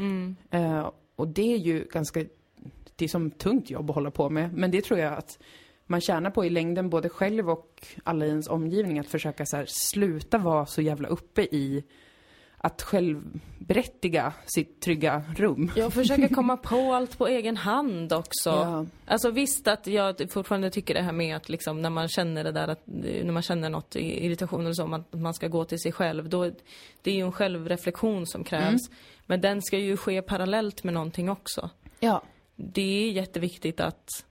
Eh, och det är ju ganska, det är som tungt jobb att hålla på med. Men det tror jag att man tjänar på i längden, både själv och alla i ens omgivning, att försöka så här, sluta vara så jävla uppe i att själv berättiga sitt trygga rum. Jag försöker komma på allt på egen hand också. Ja. Alltså visst att jag fortfarande tycker det här med att liksom när man känner det där att, när man känner något irritation eller så, att man ska gå till sig själv, då, det är ju en självreflektion som krävs. Men den ska ju ske parallellt med någonting också. Ja. Det är jätteviktigt att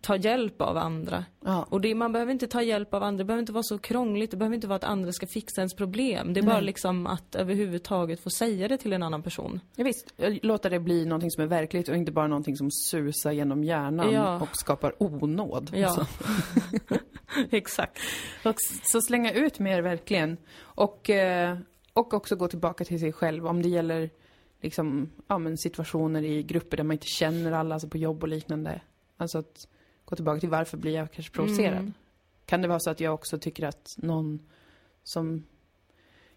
ta hjälp av andra. Ja. Och det, man behöver inte ta hjälp av andra, det behöver inte vara så krångligt, det behöver inte vara att andra ska fixa ens problem. Det är bara Nej. liksom att överhuvudtaget få säga det till en annan person. Ja, visst, låta det bli någonting som är verkligt och inte bara någonting som susar genom hjärnan Ja. och skapar onåd. Ja. Så, Exakt. och så slänga ut mer verkligen. Och, eh, och också gå tillbaka till sig själv om det gäller liksom, ja, men situationer i grupper där man inte känner alla, alltså på jobb och liknande. Alltså att gå tillbaka till varför blir jag kanske provocerad? Mm. Kan det vara så att jag också tycker att någon som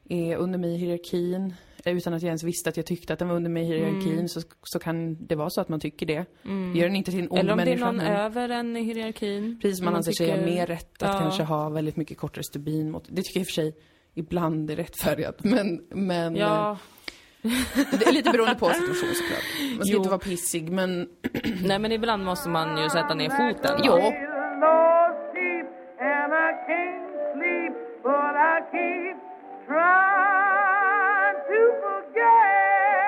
är under mig i hierarkin, eh, utan att jag ens visste att jag tyckte att den var under mig i hierarkin, Mm. så, så kan det vara så att man tycker det. Mm. Gör den inte till en ond Eller om det är någon men över en i hierarkin. Precis som man Man anser sig tycker- ha mer rätt att Ja. kanske ha väldigt mycket kortare stubin mot. Det tycker jag i och för sig ibland är rättfärdigat. Men, men Ja, eh, det är lite beroende på situation såklart. Man ska Jo. inte vara pissig men nej men ibland måste man ju sätta ner foten. Jo.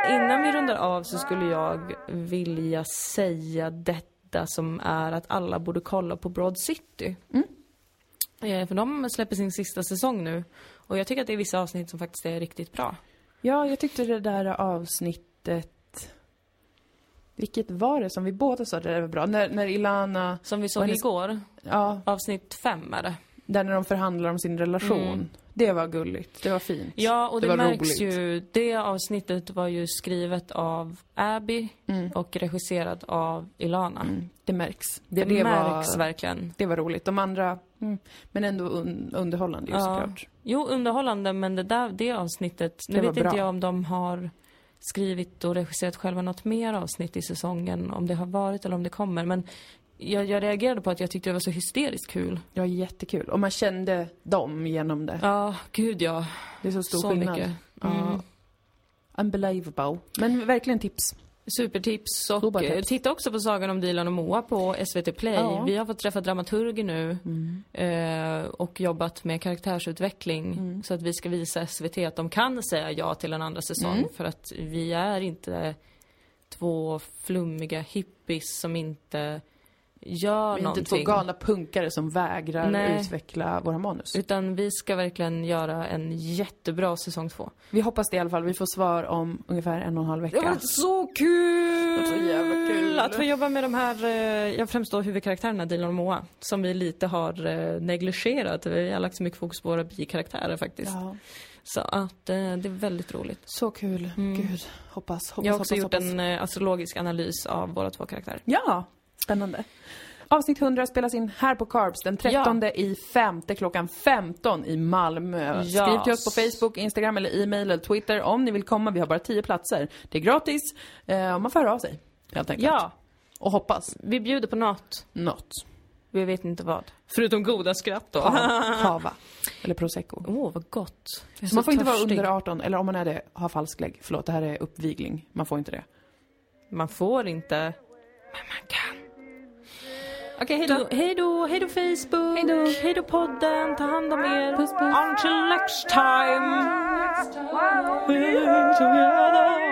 Innan vi rundar av så skulle jag vilja säga detta som är att alla borde kolla på Broad City. Eh, För de släpper sin sista säsong nu. Och jag tycker att det är vissa avsnitt som faktiskt är riktigt bra. Ja, jag tyckte det där avsnittet vilket var det som vi båda sa det där var bra? När, när Ilana, Som vi såg hennes- igår, ja, avsnitt fem är det. där när de förhandlar om sin relation. Mm. Det var gulligt, det var fint. Ja, och Det det, märks roligt. ju. Det avsnittet var ju skrivet av Abby Mm. och regisserat av Ilana. Mm, det märks. Det, det märks var, verkligen. Det var roligt. De andra, mm, men ändå un, underhållande ju Ja. såklart. Jo, underhållande, men det där, det avsnittet, nu Det var vet inte bra. jag om de har skrivit och regisserat själva något mer avsnitt i säsongen, om det har varit eller om det kommer, men jag, jag reagerade på att jag tyckte det var så hysteriskt kul. Var jättekul. Och man kände dem genom det. Ja, gud ja. Det är så stor så skillnad. mycket. Ja. Mm. Unbelievable. Men verkligen tips. Supertips och tips. titta också på Sagan om Dilan och Moa på SVT Play. Ja. Vi har fått träffa dramaturger nu Mm. eh, och jobbat med karaktärsutveckling Mm. så att vi ska visa SVT att de kan säga ja till en andra säsong Mm. för att vi är inte två flummiga hippies som inte gör Vi är inte någonting. två galna punkare som vägrar Nej. utveckla våra manus. Utan vi ska verkligen göra en jättebra säsong två. Vi hoppas det i alla fall. Vi får svar om ungefär en och en halv Det vecka. varit så kul! Det var så jävla kul. Att få jobba med de här, eh, ja främst då huvudkaraktärerna Dilan och Moa, som vi lite har eh, negligerat. Vi har lagt så mycket fokus på våra bikaraktärer faktiskt. Ja, Så att eh, det är väldigt roligt. så kul. Mm. Gud. Hoppas, hoppas, Jag har också hoppas, gjort hoppas. en astrologisk analys av våra två karaktärer. Ja, spännande. Avsnitt 100 spelas in här på Carbs den 13 i femte klockan 15 i Malmö. Ja. Skriv till oss på Facebook, Instagram eller e-mail eller Twitter om ni vill komma. Vi har bara 10 platser. Det är gratis eh, om man får höra av sig. Helt enkelt. Ja, Och hoppas vi bjuder på något. något. Vi vet inte vad. Förutom goda skratt då. Hava. Eller prosecco. Åh, oh, vad gott. Så man får inte vara törstig. under 18, eller om man är det, ha falsklägg. Förlåt, det här är uppvigling. Man får inte det. Man får inte. Men man kan. Okej, hej då. Hej då, hej då Facebook. Hej då. Hej då podden. Ta hand om er. Puss puss. Until next time. We're together.